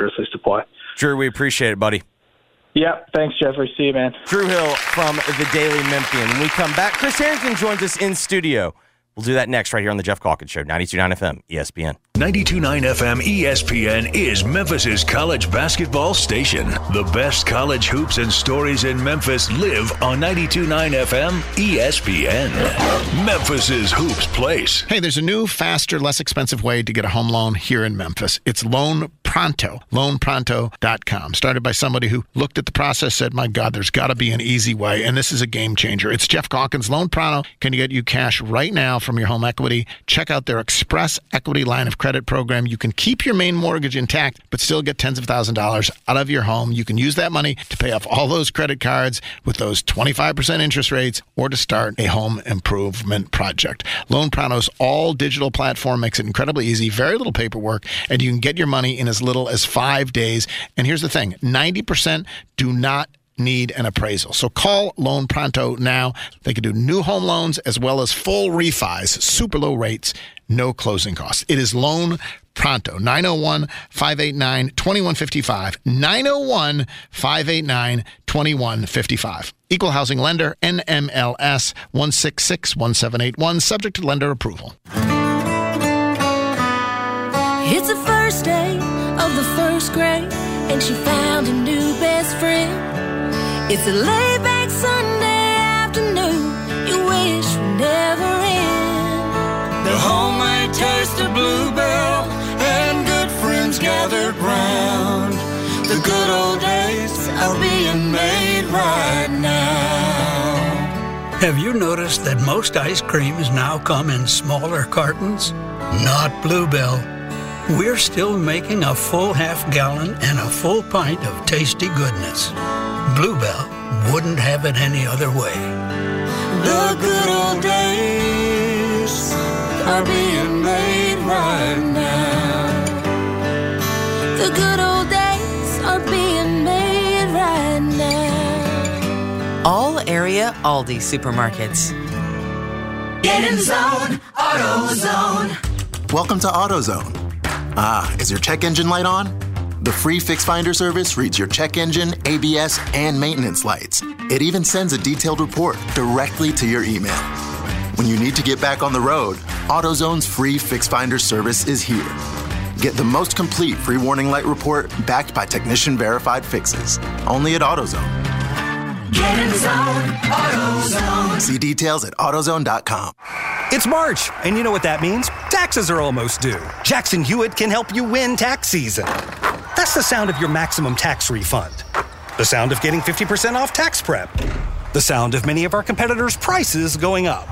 Grizzlies to play. Drew, we appreciate it, buddy. Yep. thanks, Jeffrey. See you, man. Drew Hill from the Daily Memphian. When we come back, Chris Herrington joins us in studio. We'll do that next right here on the Geoff Calkins Show, 92.9 FM, ESPN. 92.9 FM ESPN is Memphis's college basketball station. The best college hoops and stories in Memphis live on 92.9 FM ESPN. Memphis's Hoops Place. Hey, there's a new, faster, less expensive way to get a home loan here in Memphis. It's Loan Pronto, loanpronto.com. Started by somebody who looked at the process, said, My God, there's got to be an easy way, and this is a game changer. It's Geoff Calkins. Loan Pronto can get you cash right now from your home equity. Check out their Express Equity Line of Credit program. You can keep your main mortgage intact, but still get tens of thousands of dollars out of your home. You can use that money to pay off all those credit cards with those 25% interest rates or to start a home improvement project. Loan Pronto's all digital platform makes it incredibly easy, very little paperwork, and you can get your money in as little as five days. And here's the thing 90% do not need an appraisal. So call Loan Pronto now. They can do new home loans as well as full refis, super low rates, no closing costs. It is Loan Pronto, 901 589 2155. 901 589 2155. Equal Housing Lender, NMLS 1661781, subject to lender approval. It's the first day of the first grade, and she found a new best friend. It's a laid back Sunday afternoon you wish would never end. The homemade taste of bluebell and good friends gathered round. The good old days are being made right now. Have you noticed that most ice creams now come in smaller cartons? Not Bluebell. We're still making a full half gallon and a full pint of tasty goodness. Bluebell wouldn't have it any other way. The good old days are being made right now. The good old days are being made right now. All area Aldi supermarkets. Get in zone, AutoZone. Welcome to AutoZone. Ah, is your check engine light on? The free Fix Finder service reads your check engine, ABS, and maintenance lights. It even sends a detailed report directly to your email. When you need to get back on the road, AutoZone's free Fix Finder service is here. Get the most complete free warning light report backed by technician verified fixes. Only at AutoZone. Get in zone, AutoZone. See details at AutoZone.com. It's March, and you know what that means? Taxes are almost due. Jackson Hewitt can help you win tax season. That's the sound of your maximum tax refund. The sound of getting 50% off tax prep. The sound of many of our competitors' prices going up.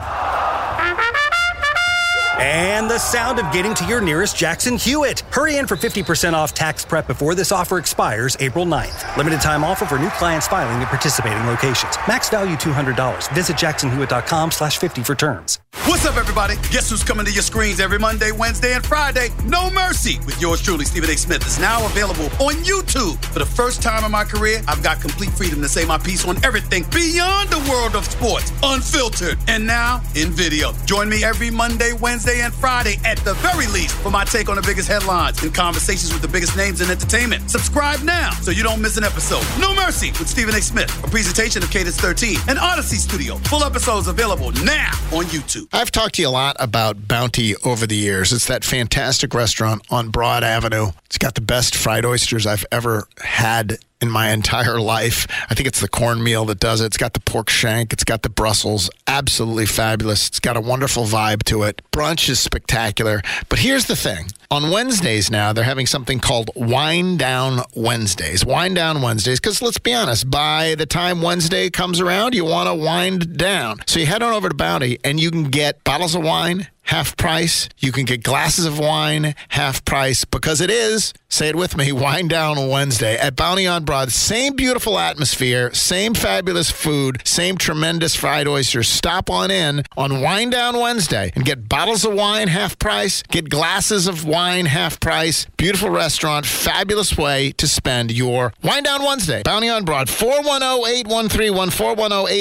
And the sound of getting to your nearest Jackson Hewitt. Hurry in for 50% off tax prep before this offer expires April 9th. Limited time offer for new clients filing at participating locations. Max value $200. Visit jacksonhewitt.com slash 50 for terms. What's up, everybody? Guess who's coming to your screens every Monday, Wednesday, and Friday? No Mercy with yours truly, Stephen A. Smith, is now available on YouTube. For the first time in my career, I've got complete freedom to say my piece on everything beyond the world of sports, unfiltered, and now in video. Join me every Monday, Wednesday, and Friday at the very least for my take on the biggest headlines and conversations with the biggest names in entertainment. Subscribe now so you don't miss an episode. No Mercy with Stephen A. Smith, a presentation of Cadence 13 and Audacy Studio. Full episodes available now on YouTube. I've talked to you a lot about Bounty over the years. It's that fantastic restaurant on Broad Avenue. It's got the best fried oysters I've ever had in my entire life. I think it's the cornmeal that does it. It's got the pork shank, it's got the Brussels. Absolutely fabulous. It's got a wonderful vibe to it. Brunch is spectacular. But here's the thing on Wednesdays now, they're having something called Wine Down Wednesdays. Wine Down Wednesdays, because let's be honest, by the time Wednesday comes around, you want to wind down. So you head on over to Bounty and you can get bottles of wine half price. You can get glasses of wine half price because it is, say it with me, Wine Down Wednesday at Bounty on Broad. Same beautiful atmosphere, same fabulous food, same tremendous fried oysters. Stop on in on Wine Down Wednesday and get bottles of wine half price, get glasses of wine half price. Beautiful restaurant, fabulous way to spend your Wine Down Wednesday. Bounty on Broad, 410-8131,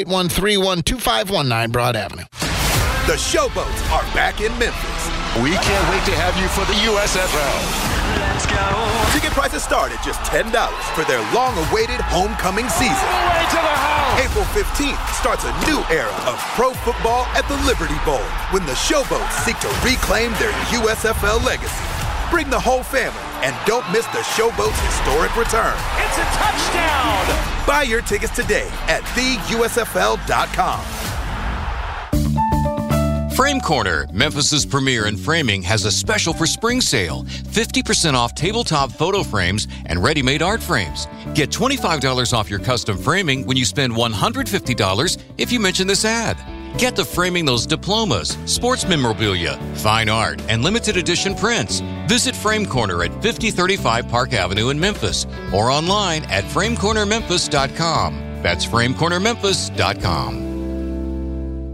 410-8131, 2519 Broad Avenue. The Showboats are back in Memphis. We can't wait to have you for the USFL. Let's go. Ticket prices start at just $10 for their long-awaited homecoming season. to the house. April 15th starts a new era of pro football at the Liberty Bowl when the Showboats seek to reclaim their USFL legacy. Bring the whole family and don't miss the Showboats' historic return. It's a touchdown. Buy your tickets today at theusfl.com. Frame Corner, Memphis's premier in framing, has a special for spring sale 50% off tabletop photo frames and ready made art frames. Get $25 off your custom framing when you spend $150 if you mention this ad. Get to framing those diplomas, sports memorabilia, fine art, and limited edition prints. Visit Frame Corner at 5035 Park Avenue in Memphis or online at framecornermemphis.com. That's framecornermemphis.com.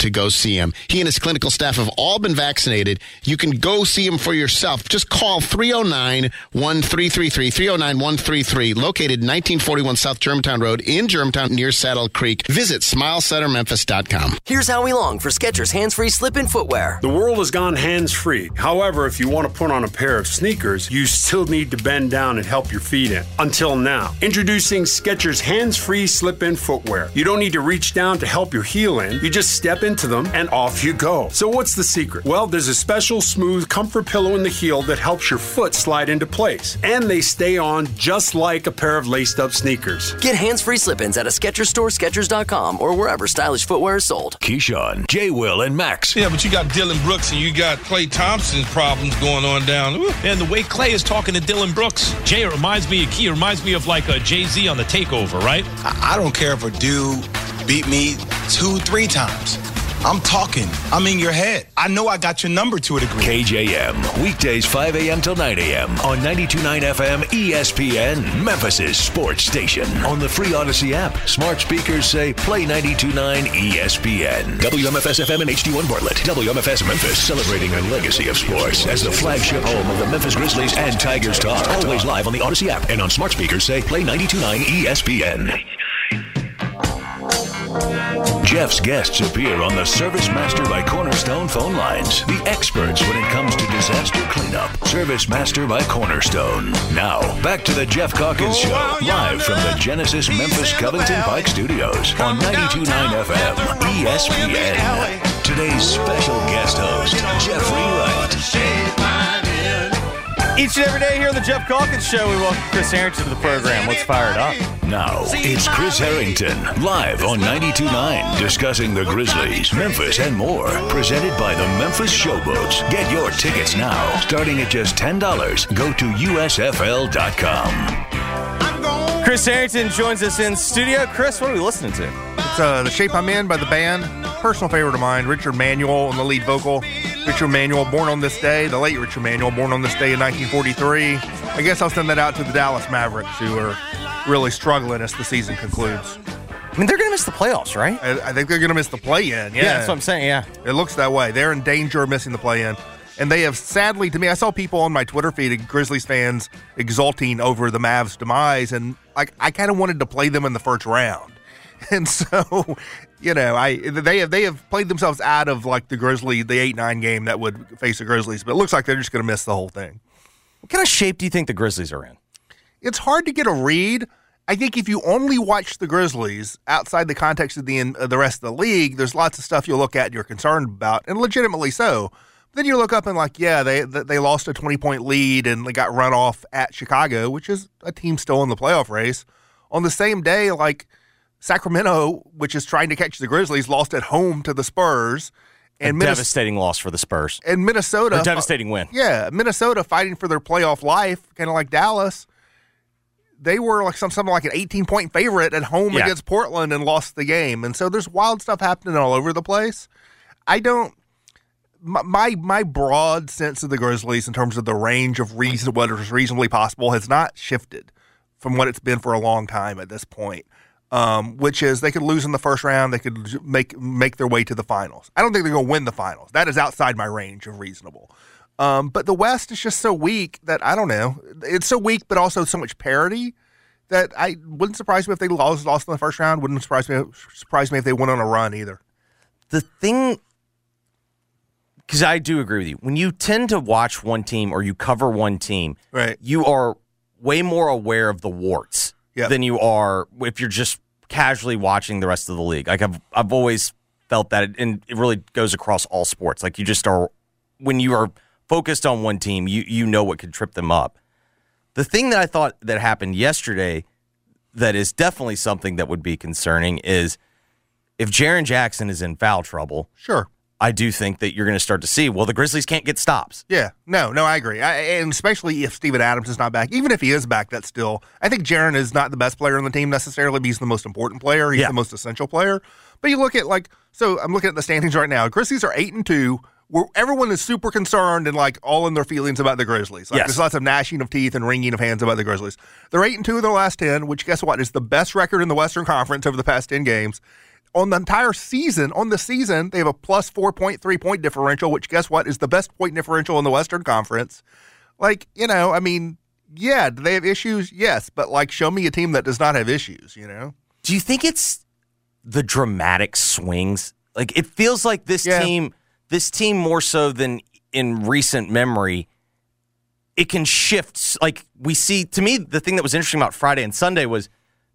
to go see him. He and his clinical staff have all been vaccinated. You can go see him for yourself. Just call 309 1333 309 133, located 1941 South Germantown Road in Germantown near Saddle Creek. Visit smilecentermemphis.com. Here's how we Long for Skechers Hands Free Slip In Footwear. The world has gone hands free. However, if you want to put on a pair of sneakers, you still need to bend down and help your feet in. Until now. Introducing Skechers Hands Free Slip In Footwear. You don't need to reach down to help your heel in. You just step into them and off you go. So, what's the secret? Well, there's a special smooth comfort pillow in the heel that helps your foot slide into place. And they stay on just like a pair of laced up sneakers. Get hands free slip ins at a Skechers store, Skechers.com, or wherever stylish footwear is sold. Keyshawn, J. Will, and Max. Yeah, but you got Dillon Brooks and you got Klay Thompson's problems going on down. Ooh. And the way Klay is talking to Dillon Brooks, Jay, reminds me of Key. Reminds me of like a Jay Z on the takeover, right? I don't care if a dude beat me two, three times. I'm talking. I'm in your head. I know I got your number to a degree. KJM, weekdays 5 a.m. till 9 a.m. on 92.9 FM ESPN, Memphis' sports station. On the free Audacy app, smart speakers say play 92.9 ESPN. WMFS FM and HD1 Bartlett. WMFS Memphis, celebrating a legacy of sports as the flagship home of the Memphis Grizzlies and Tigers Talk. Always live on the Audacy app and on smart speakers say play 92.9 ESPN. Geoff's guests appear on the Service Master by Cornerstone phone lines. The experts when it comes to disaster cleanup. Service Master by Cornerstone. Now, back to the Geoff Calkins Show, live from the Genesis Memphis Covington Pike Studios on 92.9 FM ESPN. Today's special guest host, Jeffrey Wright. Each and every day here on the Geoff Calkins Show, we welcome Chris Herrington to the program. Let's fire it up. Now, it's Chris Herrington, live on 92.9, discussing the Grizzlies, Memphis, and more. Presented by the Memphis Showboats. Get your tickets now, starting at just $10. Go to USFL.com. Chris Herrington joins us in studio. Chris, what are we listening to? It's uh, The Shape I'm In by the band. Personal favorite of mine, Richard Manuel on the lead vocal. Richard Manuel, born on this day, the late Richard Manuel, born on this day in 1943. I guess I'll send that out to the Dallas Mavericks, who are really struggling as the season concludes. I mean, they're going to miss the playoffs, right? I, I think they're going to miss the play in. Yeah. Yeah, that's what I'm saying. Yeah. It looks that way. They're in danger of missing the play in. And they have sadly, to me, I saw people on my Twitter feed, Grizzlies fans, exulting over the Mavs' demise. And like, I kind of wanted to play them in the first round. And so, you know, I they have they have played themselves out of like the Grizzly, the eight nine game that would face the Grizzlies, but it looks like they're just going to miss the whole thing. What kind of shape do you think the Grizzlies are in? It's hard to get a read. I think if you only watch the Grizzlies outside the context of the uh, the rest of the league, there's lots of stuff you'll look at and you're concerned about, and legitimately so. Then you look up and like, yeah, they they lost a 20 point lead and they got run off at Chicago, which is a team still in the playoff race. On the same day, like Sacramento, which is trying to catch the Grizzlies, lost at home to the Spurs. And a devastating loss for the Spurs. And Minnesota. A devastating win. Yeah, Minnesota fighting for their playoff life, kind of like Dallas. They were like some something like an 18 point favorite at home Yeah. against Portland and lost the game. And so there's wild stuff happening all over the place. I don't my my, my broad sense of the Grizzlies in terms of the range of reason what is reasonably possible has not shifted from what it's been for a long time at this point. Um, which is they could lose in the first round, they could make make their way to the finals. I don't think they're going to win the finals. That is outside my range of reasonable. Um, but the West is just so weak that I don't know. It's so weak, but also so much parity that I wouldn't surprise me if they lost lost in the first round. Wouldn't surprise me surprise me if they went on a run either. The thing, because I do agree with you. When you tend to watch one team or you cover one team, right, you are way more aware of the warts Yep. than you are if you're just casually watching the rest of the league. Like I've I've always felt that, and it really goes across all sports. Like you just are when you are focused on one team, you you know what could trip them up. The thing that I thought that happened yesterday that is definitely something that would be concerning is if Jaren Jackson is in foul trouble. Sure. I do think that you're going to start to see, well, the Grizzlies can't get stops. Yeah, no, no, I agree. I, and especially if Steven Adams is not back. Even if he is back, that's still. I think Jaren is not the best player on the team necessarily, but he's the most important player. He's Yeah. the most essential player. But you look at like, so I'm looking at the standings right now. Grizzlies are eight and two. Where everyone is super concerned and like all in their feelings about the Grizzlies. Like Yes. there's lots of gnashing of teeth and wringing of hands about the Grizzlies. They're eight and two in their last ten, which guess what is the best record in the Western Conference over the past ten games on the entire season, on the season, they have a plus 4.3 point differential, which guess what is the best point differential in the Western Conference. Like, you know, I mean, yeah, do they have issues? Yes, but like, show me a team that does not have issues, you know? Do you think it's the dramatic swings? Like it feels like this Yeah. team, this team more so than in recent memory, it can shift. Like we see, to me, the thing that was interesting about Friday and Sunday was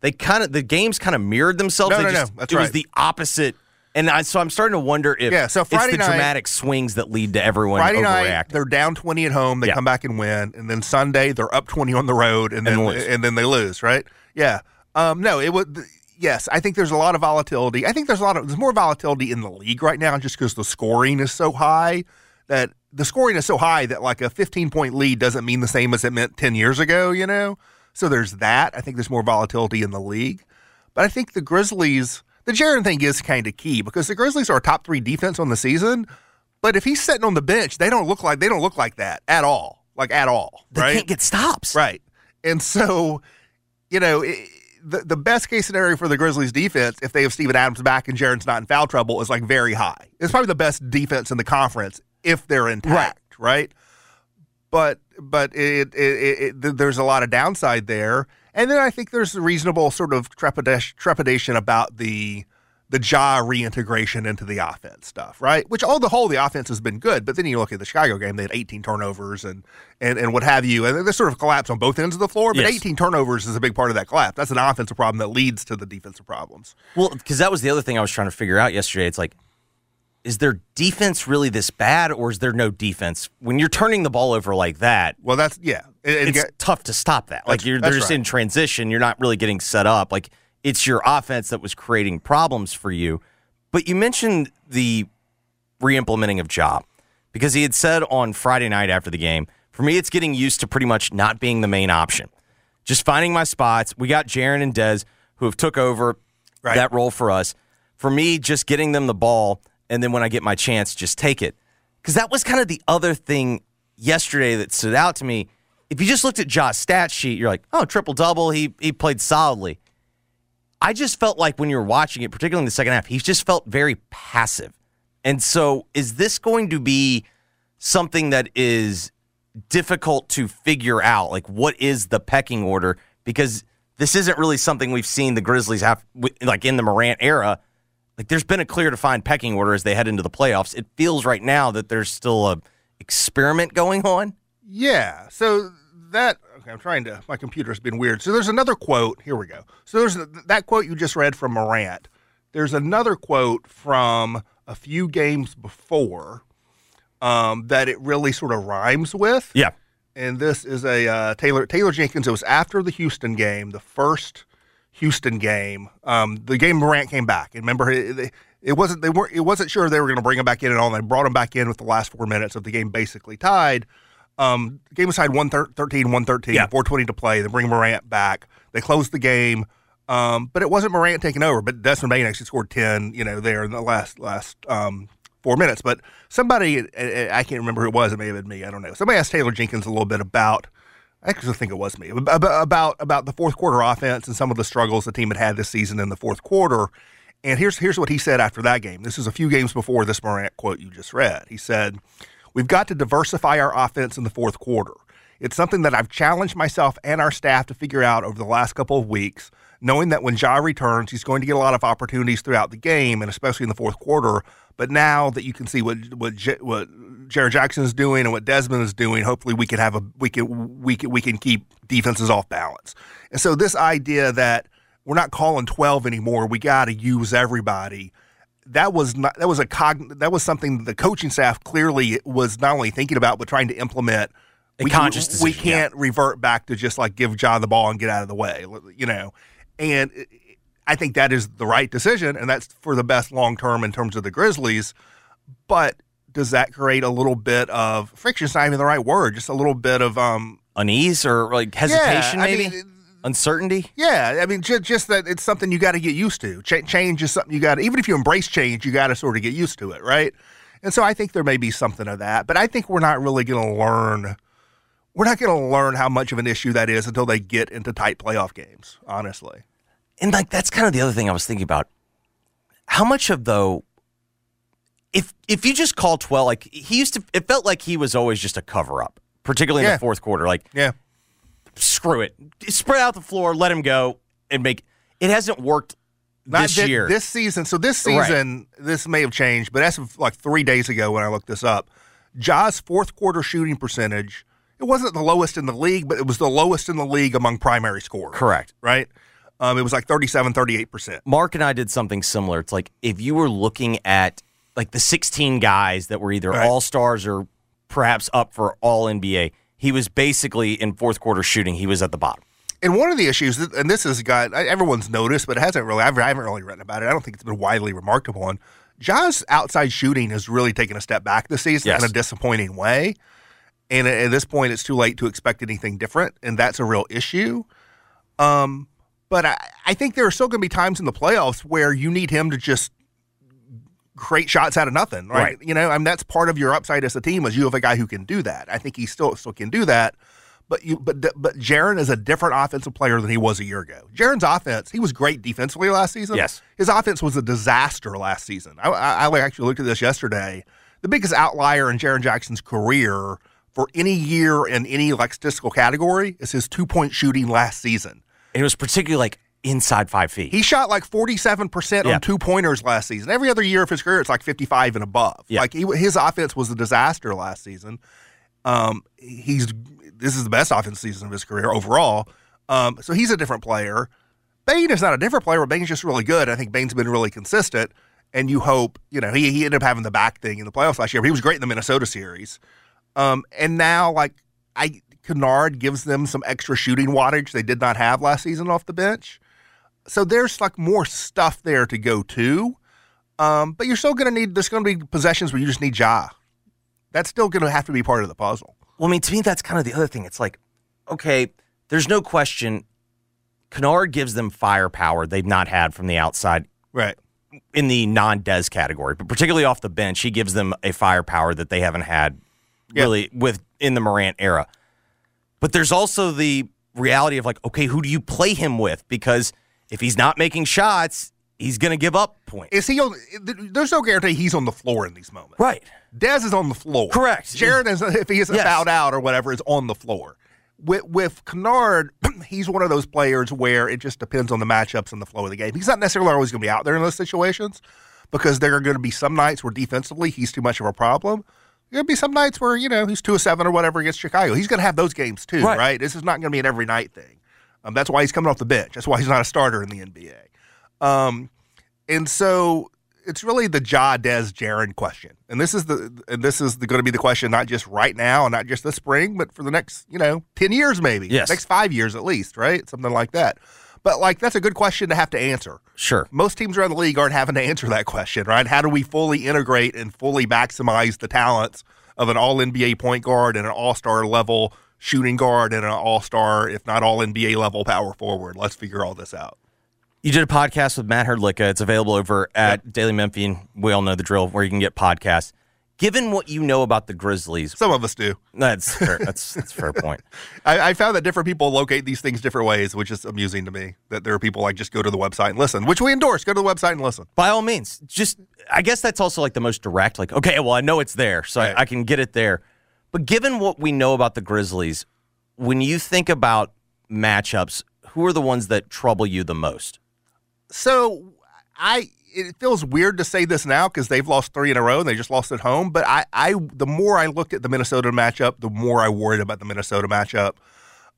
they kind of the games kind of mirrored themselves. No, They no, no, just- that's it was the opposite. And I, so I'm starting to wonder if Yeah, so it's Friday the night- dramatic swings that lead to everyone Friday overreacting. night, they're down 20 at home. They Yeah. come back and win. And then Sunday, they're up 20 on the road and then, And and, then they lose, right? Yeah. Um, no, it would. Yes, I think there's a lot of volatility. I think there's a lot of there's more volatility in the league right now just because the scoring is so high that the scoring is so high that like a 15 point lead doesn't mean the same as it meant 10 years ago, you know? So there's that. I think there's more volatility in the league. But I think the Grizzlies, the Jaren thing is kind of key because the Grizzlies are a top three defense on the season. But if he's sitting on the bench, they don't look like they don't look like that at all, like at all. They right? can't get stops. Right. And so, you know, i the the best case scenario for the Grizzlies defense, if they have Steven Adams back and Jaren's not in foul trouble, is like very high. It's probably the best defense in the conference if they're intact, right? But but it, it, it, it there's a lot of downside there, and then I think there's a reasonable sort of trepidation, trepidation about the the Ja reintegration into the offense stuff, right? Which on the whole, the offense has been good, but then you look at the Chicago game; they had 18 turnovers and and and what have you, and there's sort of collapse on both ends of the floor. But Yes. 18 turnovers is a big part of that collapse. That's an offensive problem that leads to the defensive problems. Well, because that was the other thing I was trying to figure out yesterday. It's like, is their defense really this bad, or is there no defense when you're turning the ball over like that? Well, that's yeah. And it's get- tough to stop that. Like you're they're just right. in transition. You're not really getting set up. Like it's your offense that was creating problems for you. But you mentioned the re-implementing of Job because he had said on Friday night after the game, for me, it's getting used to pretty much not being the main option. Just finding my spots. We got Jaren and Dez who have took over that role for us. For me, just getting them the ball, and then when I get my chance, just take it. Because that was kind of the other thing yesterday that stood out to me. If you just looked at Josh's stat sheet, you're like, oh, triple double. He he played solidly. I just felt like when you were watching it, particularly in the second half, he just felt very passive. And so, is this going to be something that is difficult to figure out? Like, what is the pecking order? Because this isn't really something we've seen the Grizzlies have, like in the Morant era. Like, there's been a clear defined pecking order as they head into the playoffs. It feels right now that there's still a experiment going on. Yeah. So that okay, I'm trying to. My computer's been weird. So there's another quote. Here we go. So there's that quote you just read from Morant. There's another quote from a few games before um, that it really sort of rhymes with. Yeah. And this is a uh, Taylor Taylor Jenkins. It was after the Houston game, the first Houston game. Um, the game Morant came back. And remember, it, it wasn't they weren't it wasn't sure they were going to bring him back in and all. They brought him back in with the last four minutes of the game basically tied. Um, the game was tied 113, 113, 420 to play. They bring Morant back. They closed the game. Um, but it wasn't Morant taking over, but Desmond Bane actually scored 10, you know, there in the last last um, four minutes. But somebody, I can't remember who it was. It may have been me. I don't know. Somebody asked Taylor Jenkins a little bit about, I actually think it was me, about about the fourth quarter offense and some of the struggles the team had had this season in the fourth quarter. And here's here's what he said after that game. This is a few games before this Morant quote you just read. He said, We've got to diversify our offense in the fourth quarter. It's something that I've challenged myself and our staff to figure out over the last couple of weeks, knowing that when Ja returns, he's going to get a lot of opportunities throughout the game, and especially in the fourth quarter. But now that you can see what what what Jaren Jackson is doing and what Desmond is doing, hopefully we can have a we can we can we can keep defenses off balance. And so this idea that we're not calling twelve anymore, we got to use everybody. That was not that was a cog that was something the coaching staff clearly was not only thinking about but trying to implement. A we, conscious we decision, yeah. can't revert back to just like give Ja the ball and get out of the way, you know. And I think that is the right decision, and that's for the best long term in terms of the Grizzlies. But does that create a little bit of friction's not even the right word, just a little bit of um Unease or like hesitation, I maybe? mean, Uncertainty? yeah, I mean, just, just that it's something you got to get used to. Ch- change is something you got to, even if you embrace change, you got to sort of get used to it, right? And so I think there may be something of that, but I think we're not really going to learn. We're not going to learn how much of an issue that is until they get into tight playoff games, honestly. And like that's kind of the other thing I was thinking about. How much of though if if you just call 12 like he used to it felt like he was always just a cover up, particularly in Yeah. the fourth quarter like Yeah. screw it. Spread out the floor, let him go and make it hasn't worked Not this thi- year. This season. So this Right. season, this may have changed, but as of like three days ago when I looked this up, Ja's fourth quarter shooting percentage, it wasn't the lowest in the league, but it was the lowest in the league among primary scorers. Correct. Right? Um, it was like 37, 38%. Mark and I did something similar. It's like if you were looking at like the 16 guys that were either Right. all stars or perhaps up for all NBA, he was basically in fourth quarter shooting, he was at the bottom. And one of the issues, and this has got everyone's noticed, but it hasn't really, I've, I haven't really written about it. I don't think it's been widely remarked upon. Ja's outside shooting has really taken a step back this season Yes. in a disappointing way. And at at this point, it's too late to expect anything different, and that's a real issue. Um, but I, I think there are still going to be times in the playoffs where you need him to just create shots out of nothing, right? Right. You know, I mean that's part of your upside as a team is you have a guy who can do that. I think he still still can do that. But you, but but Jaren is a different offensive player than he was a year ago. Jaren's offense, he was great defensively last season. Yes. his offense was a disaster last season. I, I, I actually looked at this yesterday. The biggest outlier in Jaren Jackson's career for any year in any like statistical category is his two point shooting last season. It was particularly like inside five feet. He shot like 47% Yeah. on two pointers last season. Every other year of his career, it's like 55 and above. Yeah. Like he, his offense was a disaster last season. Um, he's this is the best offense season of his career overall. Um, so he's a different player. Bane is not a different player, but Bane's just really good. I think Bane's been really consistent. And you hope, you know, he, he ended up having the back thing in the playoffs last year, but he was great in the Minnesota series. Um, and now, like, I Kennard gives them some extra shooting wattage they did not have last season off the bench. So there's like more stuff there to go to. Um, but you're still going to need, there's going to be possessions where you just need Ja. That's still going to have to be part of the puzzle. Well, I mean, to me, that's kind of the other thing. It's like, okay, there's no question. Kennard gives them firepower they've not had from the outside Right. in the non-Des category, but particularly off the bench, he gives them a firepower that they haven't had really with in the Morant era. But there's also the reality of like, okay, who do you play him with? Because if he's not making shots, he's going to give up points. Is he on, there's no guarantee he's on the floor in these moments. Right. Dez is on the floor. Correct. Jaren is, if he isn't Yes. fouled out or whatever, is on the floor. With, with Kennard, he's one of those players where it just depends on the matchups and the flow of the game. He's not necessarily always going to be out there in those situations because there are going to be some nights where defensively he's too much of a problem. There'll be some nights where, you know, he's 2 of 7 or whatever against Chicago. He's going to have those games too, Right. right? This is not going to be an every night thing. Um, that's why he's coming off the bench. That's why he's not a starter in the NBA. Um, and so it's really the Ja Des Jaren question. And this is the and this is going to be the question not just right now and not just this spring, but for the next, you know, 10 years maybe. Yes. Next 5 years at least, right? Something like that. But like that's a good question to have to answer. Sure. Most teams around the league aren't having to answer that question, right? How do we fully integrate and fully maximize the talents of an all NBA point guard and an all-star level shooting guard and an all-star if not all NBA level power forward? Let's figure all this out. You did a podcast with Matt Herdlicka. It's available over at Daily Memphian. We all know the drill where you can get podcasts. Given what you know about the Grizzlies, some of us do. That's fair. That's that's a fair point. I, I found that different people locate these things different ways, which is amusing to me. That there are people like just go to the website and listen, which we endorse. Go to the website and listen. By all means, just I guess that's also like the most direct. Like, okay, well, I know it's there, so I, I can get it there. But given what we know about the Grizzlies, when you think about matchups, who are the ones that trouble you the most? So I it feels weird to say this now because they've lost three in a row and they just lost at home. But I, I the more I looked at the Minnesota matchup, the more I worried about the Minnesota matchup.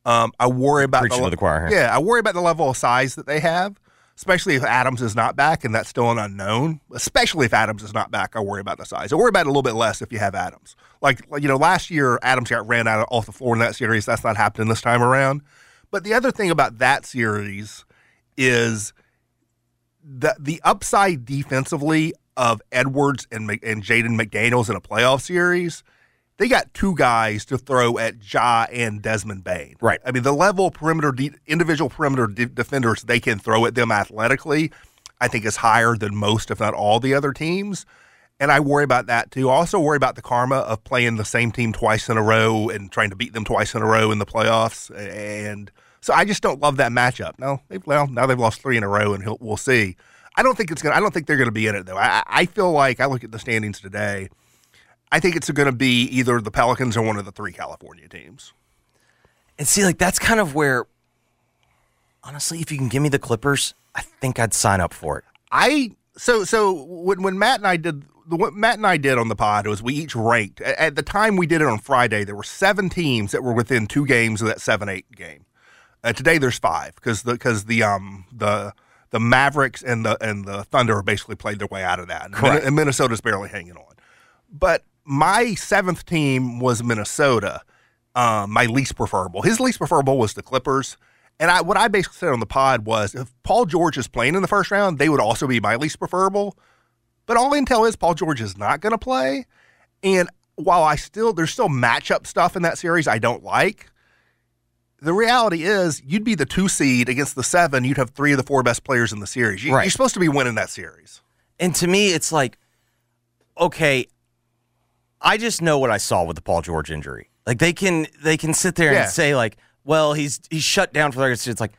Um, I worry about Preaching to the choir here. Yeah, I worry about the level of size that they have, especially if Adams is not back, and that's still an unknown. Especially if Adams is not back, I worry about the size. I worry about it a little bit less if you have Adams. Like you know, last year Adams got ran out of, off the floor in that series. That's not happening this time around. But the other thing about that series is the the upside defensively of Edwards and and Jaden McDaniels in a playoff series. They got two guys to throw at Ja and Desmond Bane. Right. I mean, the level of perimeter de- individual perimeter de- defenders they can throw at them athletically, I think is higher than most, if not all, the other teams. And I worry about that too. I also worry about the karma of playing the same team twice in a row and trying to beat them twice in a row in the playoffs. And so I just don't love that matchup. No, they've, well, now they've lost three in a row, and he'll, we'll see. I don't think it's gonna. I don't think they're gonna be in it though. I, I feel like I look at the standings today. I think it's going to be either the Pelicans or one of the three California teams. And see, like that's kind of where, honestly, if you can give me the Clippers, I think I'd sign up for it. I so so when when Matt and I did what Matt and I did on the pod was we each ranked at, the time we did it on Friday. There were seven teams that were within two games of that seven eight game. Uh, today there's five because the because the um the the Mavericks and the and the Thunder basically played their way out of that. And Correct. Min- And Minnesota's barely hanging on. But my seventh team was Minnesota, um, my least preferable. His least preferable was the Clippers. And I, what I basically said on the pod was if Paul George is playing in the first round, they would also be my least preferable. But all intel is Paul George is not going to play. And while I still, there's still matchup stuff in that series I don't like. The reality is, you'd be the two seed against the seven. You'd have three of the four best players in the series. You, Right. You're supposed to be winning that series. And to me, it's like, okay, I just know what I saw with the Paul George injury. Like they can they can sit there Yeah. and say like, well, he's he's shut down for the rest. It's like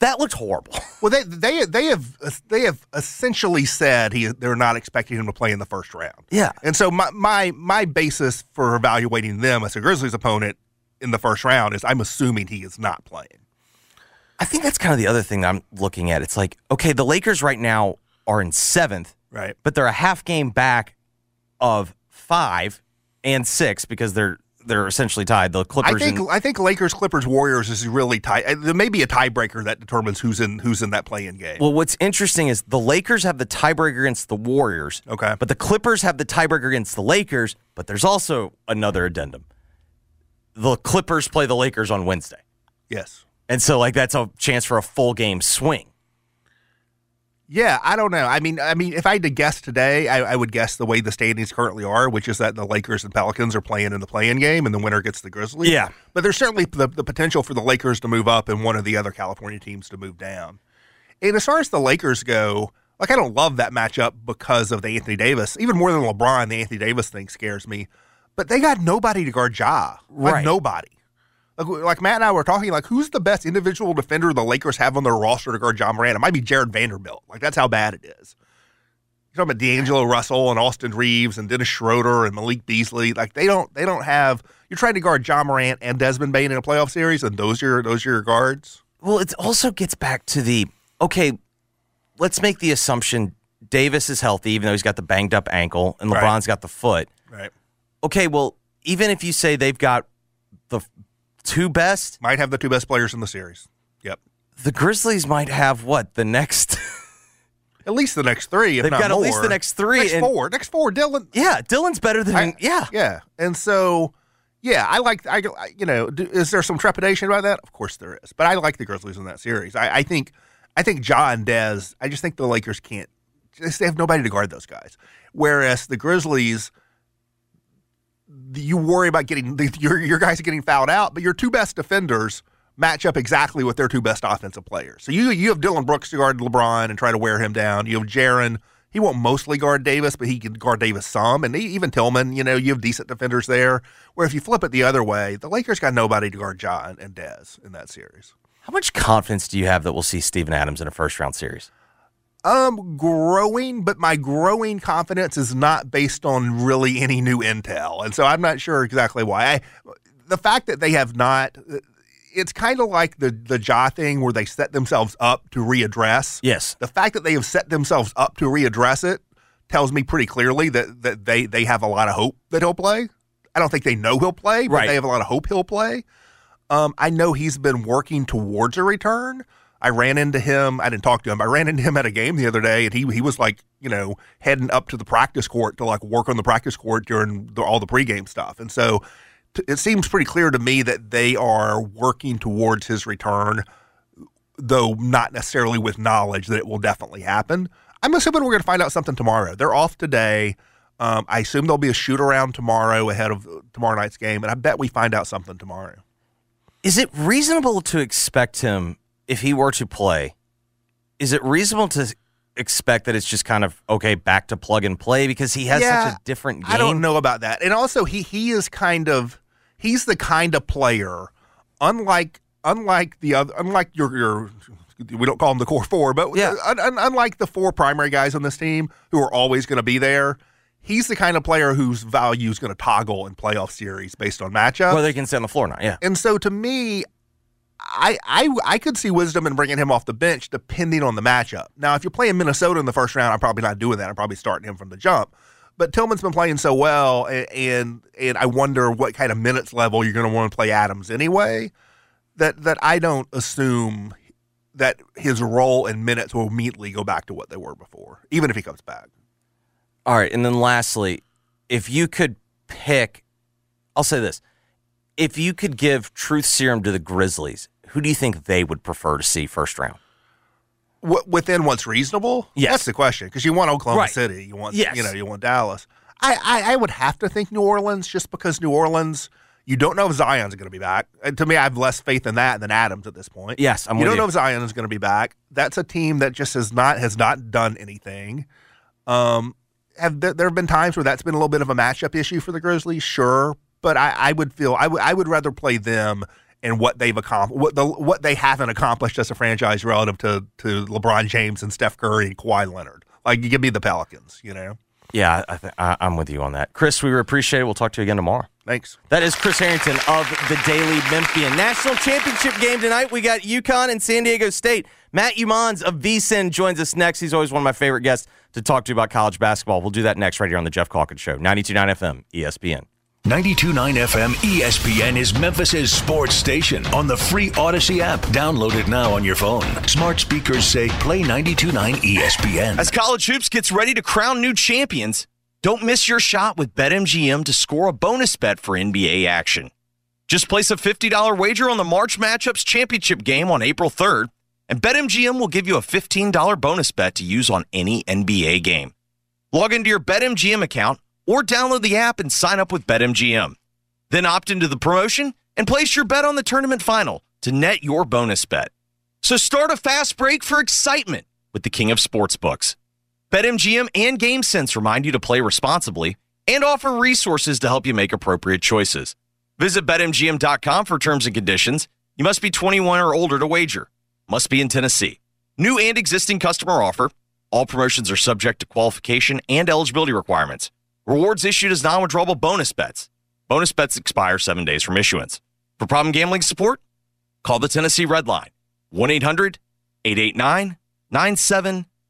that looked horrible. Well, they they they have they have essentially said he they're not expecting him to play in the first round. Yeah. And so my my my basis for evaluating them as a Grizzlies opponent in the first round is I'm assuming he is not playing. I think that's kind of the other thing I'm looking at. It's like, okay, the Lakers right now are in seventh, Right. but they're a half game back of five and six because they're they're essentially tied. The I Clippers think and I think Lakers Clippers Warriors is really tight. uh, There may be a tiebreaker that determines who's in who's in that play-in game. Well, what's interesting is the Lakers have the tiebreaker against the Warriors. Okay. But the Clippers have the tiebreaker against the Lakers, but there's also another addendum. The Clippers play the Lakers on Wednesday. yes. And so like that's a chance for a full game swing. Yeah, I don't know. I mean, I mean, if I had to guess today, I, I would guess the way the standings currently are, which is that the Lakers and Pelicans are playing in the play-in game, and the winner gets the Grizzlies. Yeah. but there's certainly the, the potential for the Lakers to move up and one of the other California teams to move down. And as far as the Lakers go, like I don't love that matchup because of the Anthony Davis. Even more than LeBron, the Anthony Davis thing scares me. But they got nobody to guard Ja. Like Right. nobody. Like, like Matt and I were talking, like who's the best individual defender the Lakers have on their roster to guard Ja Morant? It might be Jarred Vanderbilt. Like that's how bad it is. You're talking about D'Angelo Russell and Austin Reaves and Dennis Schroeder and Malik Beasley. Like they don't they don't have. You're trying to guard Ja Morant and Desmond Bane in a playoff series, and those are your, those are your guards. Well, it also gets back to the okay, let's make the assumption Davis is healthy, even though he's got the banged up ankle, and Right. LeBron's got the foot. Right. Okay, well, even if you say they've got the two best, Might have the two best players in the series. Yep. the Grizzlies might have what the next. At least the next three. If They've not got at least the next three, Next and- four. Next four. Dillon. yeah, Dillon's better than I- yeah. Yeah. And so, yeah, I like, I, I- you know, do, is there some trepidation about that? Of course there is. But I like the Grizzlies in that series. I, I think, I think Ja Dez, I just think the Lakers can't, they have nobody to guard those guys. Whereas the Grizzlies, you worry about getting, the, your, your guys getting fouled out, but your two best defenders match up exactly with their two best offensive players. So you, you have Dillon Brooks to guard LeBron and try to wear him down. You have Jaren He won't mostly guard Davis, but he can guard Davis some. And even Tillman, you know, you have decent defenders there. Where if you flip it the other way, the Lakers got nobody to guard Ja and Dez in that series. How much confidence do you have that we'll see Steven Adams in a first round series? Um, growing, but my growing confidence is not based on really any new intel, and so I'm not sure exactly why. I, the fact that they have not, it's kind of like the the Ja thing where they set themselves up to readdress. Yes, the fact that they have set themselves up to readdress it tells me pretty clearly that that they they have a lot of hope that he'll play. I don't think they know he'll play, but Right. they have a lot of hope he'll play. Um, I know he's been working towards a return. I ran into him. I didn't talk to him. I ran into him at a game the other day, and he he was like, you know, heading up to the practice court to like work on the practice court during the, all the pregame stuff. And so, t- it seems pretty clear to me that they are working towards his return, though not necessarily with knowledge that it will definitely happen. I'm assuming we're going to find out something tomorrow. They're off today. Um, I assume there'll be a shoot around tomorrow ahead of tomorrow night's game, and I bet we find out something tomorrow. Is it reasonable to expect him, if he were to play, is it reasonable to expect that it's just kind of, okay, back to plug and play because he has Yeah, such a different game? I don't know about that. And also he he is kind of he's the kind of player unlike unlike the other unlike your your we don't call them the core four, but yeah. un, un- unlike the four primary guys on this team who are always going to be there, he's the kind of player whose value is going to toggle in playoff series based on matchup. Well, they can stay on the floor now, yeah. And so to me, I, I I could see wisdom in bringing him off the bench depending on the matchup. Now, if you're playing Minnesota in the first round, I'm probably not doing that. I'm probably starting him from the jump. But Tillman's been playing so well, and and, and I wonder what kind of minutes level you're going to want to play Adams anyway. That that I don't assume that his role and minutes will immediately go back to what they were before, even if he comes back. All right. And then lastly, if you could pick, I'll say this. If you could give truth serum to the Grizzlies, who do you think they would prefer to see first round? W- within what's reasonable? Yes. that's the question. Because you want Oklahoma Right. City, you want Yes. you know you want Dallas. I, I I would have to think New Orleans just because New Orleans. You don't know if Zion's going to be back. And to me, I have less faith in that than Adams at this point. Yes, I'm you don't you. know if Zion is going to be back. That's a team that just has not has not done anything. Um, have there, there have been times where that's been a little bit of a matchup issue for the Grizzlies? Sure, but I, I would feel I would I would rather play them and what they've accomplished, what the what they haven't accomplished as a franchise relative to to LeBron James and Steph Curry and Kawhi Leonard. Like, give me the Pelicans, you know. Yeah, I th- I, I'm with you on that. Chris, we appreciate it. We'll talk to you again tomorrow. Thanks. That is Chris Herrington of the Daily Memphian. National Championship game tonight. We got UConn and San Diego State. Matt Youmans of VSIN joins us next. He's always one of my favorite guests to talk to about college basketball. We'll do that next right here on the Geoff Calkins Show. 92.9 FM, ESPN. 92.9 FM ESPN is Memphis' sports station on the free Audacy app. Download it now on your phone. Smart speakers say play 92.9 ESPN. As college hoops gets ready to crown new champions, don't miss your shot with BetMGM to score a bonus bet for NBA action. Just place a $50 wager on the March Matchups championship game on April 3rd, and BetMGM will give you a $15 bonus bet to use on any NBA game. Log into your BetMGM account or download the app and sign up with BetMGM. Then opt into the promotion and place your bet on the tournament final to net your bonus bet. So start a fast break for excitement with the king of sportsbooks. BetMGM and GameSense remind you to play responsibly and offer resources to help you make appropriate choices. Visit BetMGM.com for terms and conditions. You must be 21 or older to wager. Must be in Tennessee. New and existing customer offer. All promotions are subject to qualification and eligibility requirements. Rewards issued as non withdrawable bonus bets. Bonus bets expire seven days from issuance. For problem gambling support, call the Tennessee Red Line 1 800 889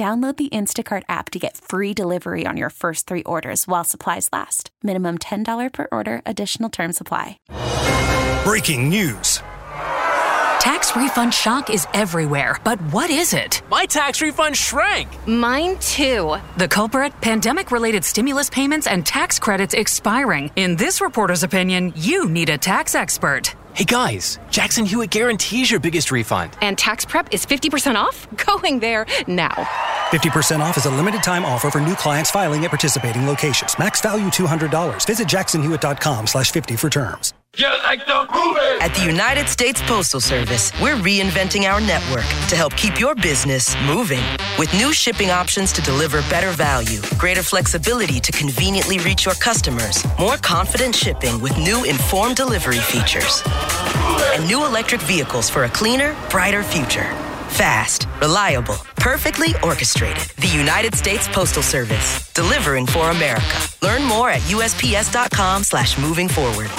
Download the Instacart app to get free delivery on your first three orders while supplies last. Minimum $10 per order, additional term supply. Breaking news. Tax refund shock is everywhere, but what is it? My tax refund shrank. Mine too. The culprit? Pandemic related stimulus payments and tax credits expiring. In this reporter's opinion, you need a tax expert. Hey guys, Jackson Hewitt guarantees your biggest refund. And tax prep is 50% off? Going there now. 50% off is a limited time offer for new clients filing at participating locations. Max value $200. Visit jacksonhewitt.com slash 50 for terms. Like the. At the United States Postal Service, we're reinventing our network to help keep your business moving. With new shipping options to deliver better value, greater flexibility to conveniently reach your customers, more confident shipping with new informed delivery features, and new electric vehicles for a cleaner, brighter future. Fast, reliable, perfectly orchestrated. The United States Postal Service, delivering for America. Learn more at USPS.com slash moving forward.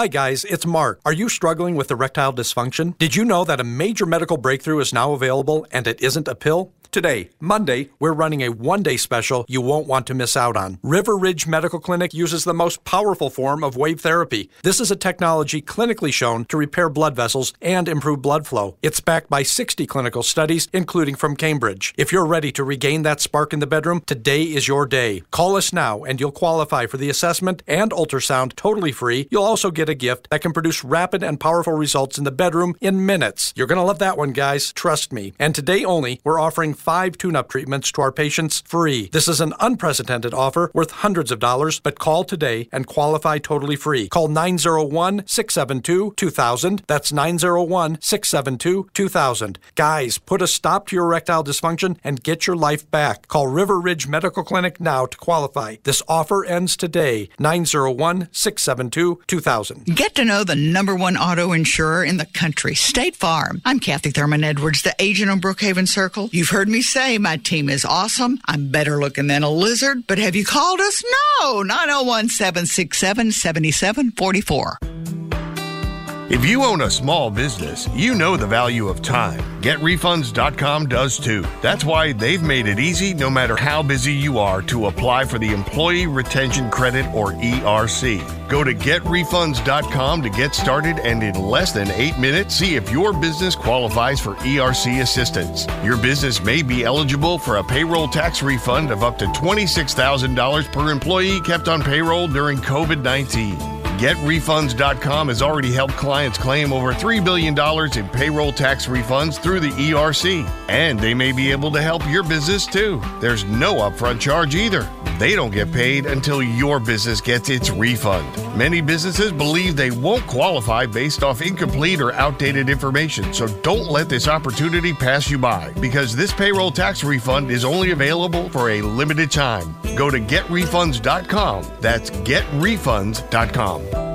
Hi guys, it's Mark. Are you struggling with erectile dysfunction? Did you know that a major medical breakthrough is now available and it isn't a pill? Today, Monday, we're running a one day special you won't want to miss out on. River Ridge Medical Clinic uses the most powerful form of wave therapy. This is a technology clinically shown to repair blood vessels and improve blood flow. It's backed by 60 clinical studies, including from Cambridge. If you're ready to regain that spark in the bedroom, today is your day. Call us now and you'll qualify for the assessment and ultrasound totally free. You'll also get a gift that can produce rapid and powerful results in the bedroom in minutes. You're going to love that one, guys. Trust me. And today only, we're offering five tune up treatments to our patients free. This is an unprecedented offer worth hundreds of dollars, but call today and qualify totally free. Call 901 672 2000. That's 901 672 2000. Guys, put a stop to your erectile dysfunction and get your life back. Call River Ridge Medical Clinic now to qualify. This offer ends today. 901 672 2000. Get to know the number one auto insurer in the country, State Farm. I'm Kathy Thurman Edwards, the agent on Brookhaven Circle. You've heard me say my team is awesome. I'm better looking than a lizard, but have you called us? No, 901 767 7744. If you own a small business, you know the value of time. GetRefunds.com does too. That's why they've made it easy, no matter how busy you are, to apply for the Employee Retention Credit or ERC. Go to GetRefunds.com to get started and in less than eight minutes, see if your business qualifies for ERC assistance. Your business may be eligible for a payroll tax refund of up to $26,000 per employee kept on payroll during COVID 19. GetRefunds.com has already helped clients claim over $3 billion in payroll tax refunds through the ERC. And they may be able to help your business too. There's no upfront charge either. They don't get paid until your business gets its refund. Many businesses believe they won't qualify based off incomplete or outdated information, so don't let this opportunity pass you by because this payroll tax refund is only available for a limited time. Go to getrefunds.com. That's getrefunds.com.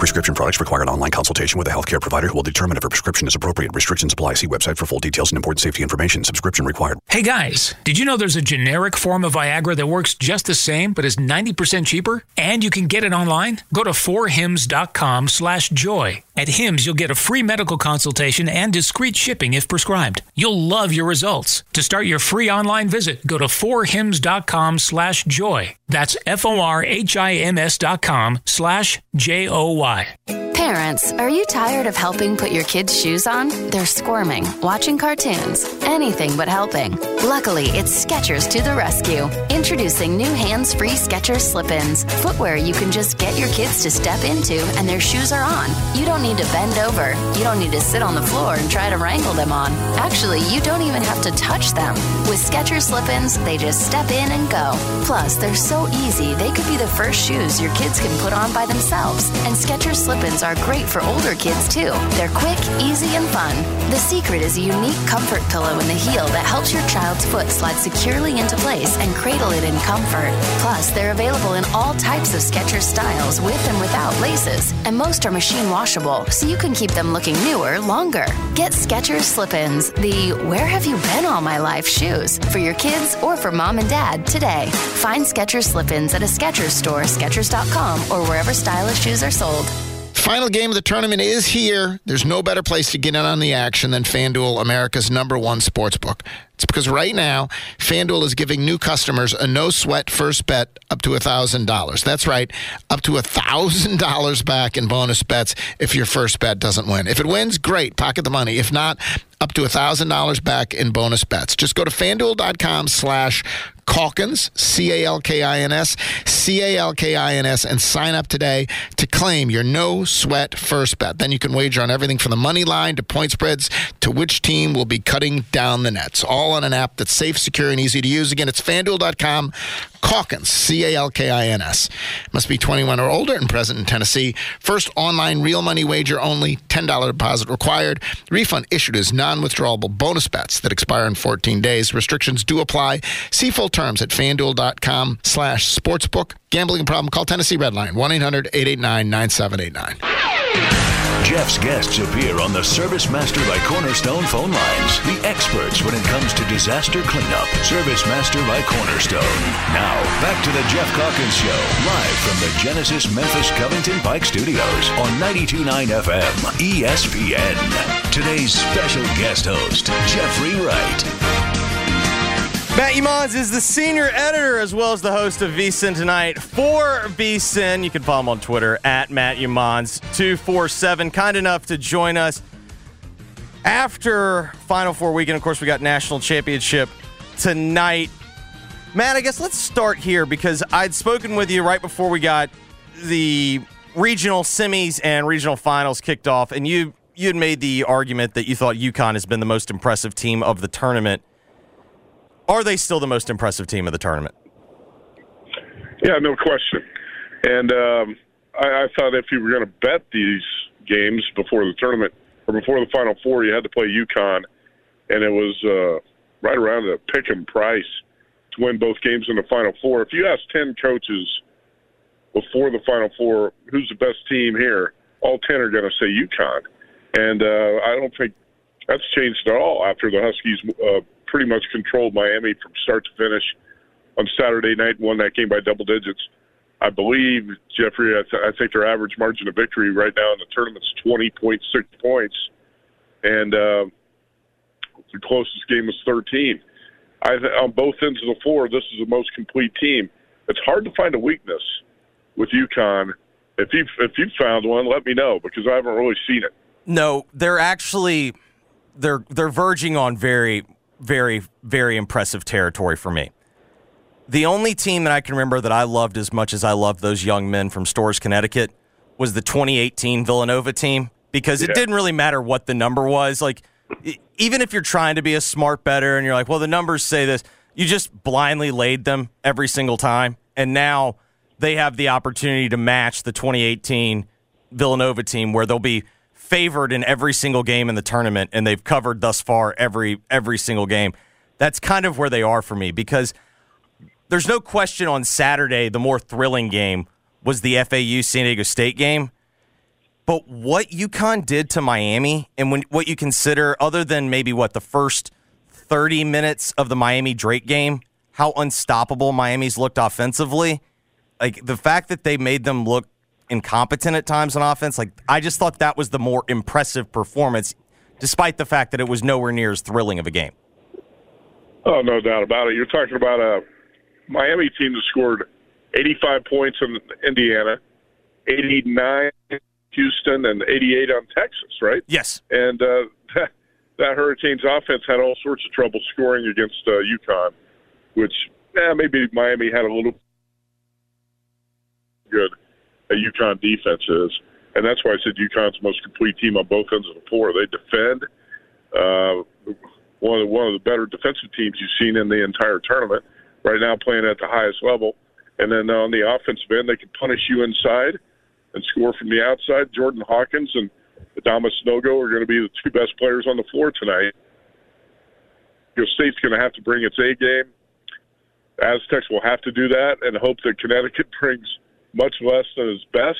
Prescription products require an online consultation with a healthcare provider who will determine if a prescription is appropriate. Restrictions apply. See website for full details and important safety information. Subscription required. Hey guys, did you know there's a generic form of Viagra that works just the same but is 90% cheaper? And you can get it online? Go to forhims.com slash joy. At Hims, you'll get a free medical consultation and discreet shipping if prescribed. You'll love your results. To start your free online visit, go to forhims.com slash joy. That's F-O-R-H-I-M-S dot com slash J-O-Y. Parents, are you tired of helping put your kids' shoes on? They're squirming, watching cartoons, anything but helping. Luckily, it's Skechers to the rescue. Introducing new hands-free Skechers slip-ins, footwear you can just get your kids to step into and their shoes are on. You don't need to bend over. You don't need to sit on the floor and try to wrangle them on. Actually, you don't even have to touch them. With Skechers slip-ins, they just step in and go. Plus, they're so easy, they could be the first shoes your kids can put on by themselves. And Skechers slip-ins are great for older kids too. They're quick, easy, and fun. The secret is a unique comfort pillow in the heel that helps your child's foot slide securely into place and cradle it in comfort. Plus, they're available in all types of Skechers styles with and without laces, and most are machine washable, so you can keep them looking newer longer. Get Skechers slip-ins, the "Where have you been all my life?" shoes for your kids or for mom and dad today. Find Skechers slip-ins at a Skechers store, Skechers.com, or wherever stylish shoes are sold. Final game of the tournament is here. There's no better place to get in on the action than FanDuel, America's number one sports book. It's because right now, FanDuel is giving new customers a no sweat first bet up to $1,000. That's right, up to $1,000 back in bonus bets if your first bet doesn't win. If it wins, great, pocket the money. If not, up to $1,000 back in bonus bets. Just go to fanduel.com slash Calkins, C A L K I N S, C A L K I N S, and sign up today to claim your no sweat first bet. Then you can wager on everything from the money line to point spreads to which team will be cutting down the nets. All on an app that's safe, secure, and easy to use. Again, it's fanduel.com. Calkins, C A L K I N S. Must be 21 or older and present in Tennessee. First online real money wager only, $10 deposit required. Refund issued as non withdrawable bonus bets that expire in 14 days. Restrictions do apply. See full terms at fanduel.com slash sportsbook. Gambling problem? Call Tennessee Redline 1 800 889 9789. Geoff's guests appear on the Service Master by Cornerstone phone lines. The experts when it comes to disaster cleanup. Service Master by Cornerstone. Now, back to the Geoff Calkins Show, live from the Genesis Memphis Covington Pike Studios on 92.9 FM, ESPN. Today's special guest host, Jeffrey Wright. Matt Youmans is the senior editor as well as the host of VSIN Tonight for VSIN. You can follow him on Twitter at Matt Youmans247. Kind enough to join us after Final Four weekend. Of course, we got national championship tonight. Matt, I guess let's start here because I'd spoken with you right before we got the regional semis and regional finals kicked off, and you you had made the argument that you thought UConn has been the most impressive team of the tournament. Are they still the most impressive team of the tournament? Yeah, no question. And um, I, I thought if you were going to bet these games before the tournament or before the Final Four, you had to play UConn, and it was uh, right around a pick and price to win both games in the Final Four. If you ask ten coaches before the Final Four, who's the best team here? All ten are going to say UConn, and uh, I don't think that's changed at all after the Huskies uh, pretty much controlled Miami from start to finish on Saturday night and won that game by double digits. I believe, Jeffrey, I, th- I think their average margin of victory right now in the tournament is 20.6 points. And uh, the closest game was 13. I th- on both ends of the floor, this is the most complete team. It's hard to find a weakness with UConn. If you if you found one, let me know because I haven't really seen it. No, they're actually they're they're verging on very very, very impressive territory for me. The only team that I can remember that I loved as much as I loved those young men from Storrs, Connecticut, was the 2018 Villanova team because it yeah. didn't really matter what the number was. Like, even if you're trying to be a smart better and you're like, well, the numbers say this, you just blindly laid them every single time. And now they have the opportunity to match the 2018 Villanova team where they'll be favored in every single game in the tournament, and they've covered thus far every every single game. That's kind of where they are for me because there's no question on Saturday the more thrilling game was the FAU San Diego State game. But what UConn did to Miami and when what you consider other than maybe what the first 30 minutes of the Miami Drake game, how unstoppable Miami's looked offensively, like the fact that they made them look incompetent at times on offense. Like I just thought that was the more impressive performance, despite the fact that it was nowhere near as thrilling of a game. Oh, no doubt about it. You're talking about a Miami team that scored 85 points in Indiana, 89 Houston, and 88 on Texas, right? Yes. And uh, that, that Hurricanes offense had all sorts of trouble scoring against uh, UConn, which eh, maybe Miami had a little good a UConn defense is, and that's why I said UConn's the most complete team on both ends of the floor. They defend. Uh, one of the, one of the better defensive teams you've seen in the entire tournament. Right now, playing at the highest level, and then on the offensive end, they can punish you inside and score from the outside. Jordan Hawkins and Adama Sanogo are going to be the two best players on the floor tonight. Your State's going to have to bring its A game. Aztecs will have to do that and hope that Connecticut brings much less than his best,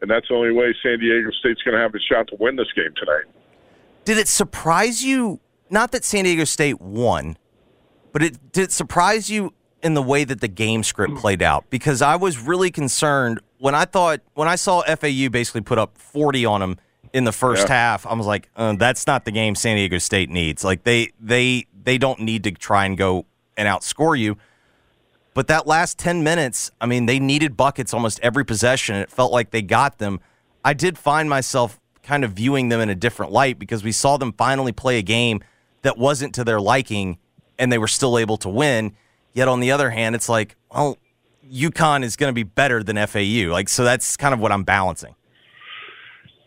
and that's the only way San Diego State's going to have a shot to win this game tonight. Did it surprise you? Not that San Diego State won, but it did it surprise you in the way that the game script played out? Because I was really concerned when I thought when I saw FAU basically put up 40 on them in the first Yeah. half, I was like, uh, that's not the game San Diego State needs. Like they they they don't need to try and go and outscore you. But that last 10 minutes, I mean, they needed buckets almost every possession. It felt like they got them. I did find myself kind of viewing them in a different light because we saw them finally play a game that wasn't to their liking and they were still able to win. Yet on the other hand, it's like, well, UConn is going to be better than FAU. Like, so that's kind of what I'm balancing.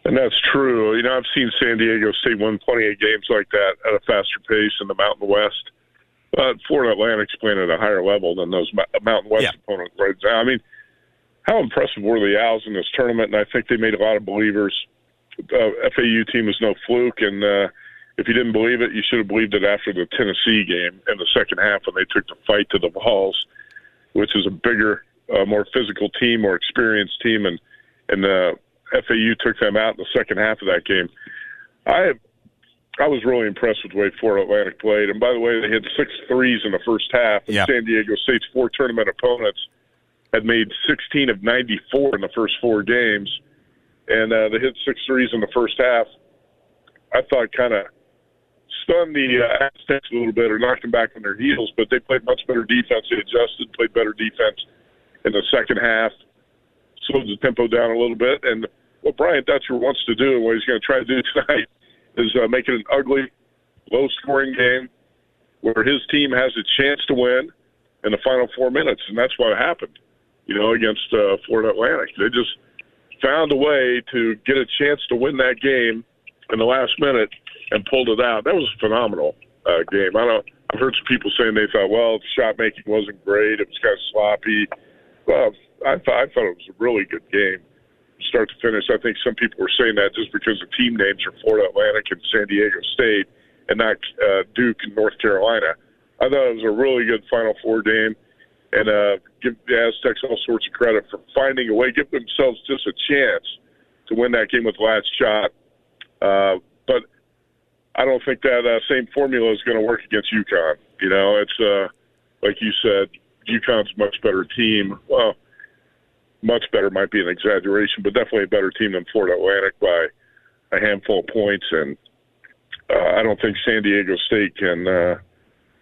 And that's true. You know, I've seen San Diego State win plenty of games like that at a faster pace in the Mountain West. But Florida Atlantic's playing at a higher level than those Mountain West opponents right now. I mean, how impressive were the Owls in this tournament? And I think they made a lot of believers. Uh, FAU team is no fluke, and uh, if you didn't believe it, you should have believed it after the Tennessee game in the second half when they took the fight to the Vols, which is a bigger, uh, more physical team, more experienced team, and and uh, FAU took them out in the second half of that game. I I was really impressed with the way Florida Atlantic played. And by the way, they hit six threes in the first half. And Yeah. San Diego State's four tournament opponents had made 16 of 94 in the first four games. And uh, they hit six threes in the first half. I thought kind of stunned the uh, Aztecs a little bit or knocked them back on their heels, but they played much better defense. They adjusted, played better defense in the second half, slowed the tempo down a little bit. And what Brian Dutcher wants to do and what he's going to try to do tonight is uh, make it an ugly, low-scoring game where his team has a chance to win in the final four minutes, and that's what happened. You know, against uh, Florida Atlantic, they just found a way to get a chance to win that game in the last minute and pulled it out. That was a phenomenal uh, game. I don't. I've heard some people saying they thought, well, the shot making wasn't great. It was kind of sloppy. Well, I thought I thought it was a really good game, start to finish. I think some people were saying that just because the team names are Florida Atlantic and San Diego State, and not uh, Duke and North Carolina. I thought it was a really good Final Four game, and uh, give the Aztecs all sorts of credit for finding a way, give themselves just a chance to win that game with last shot. Uh, but I don't think that uh, same formula is going to work against UConn. You know, it's uh, like you said, UConn's a much better team. Well, much better might be an exaggeration, but definitely a better team than Florida Atlantic by a handful of points. And uh, I don't think San Diego State can uh,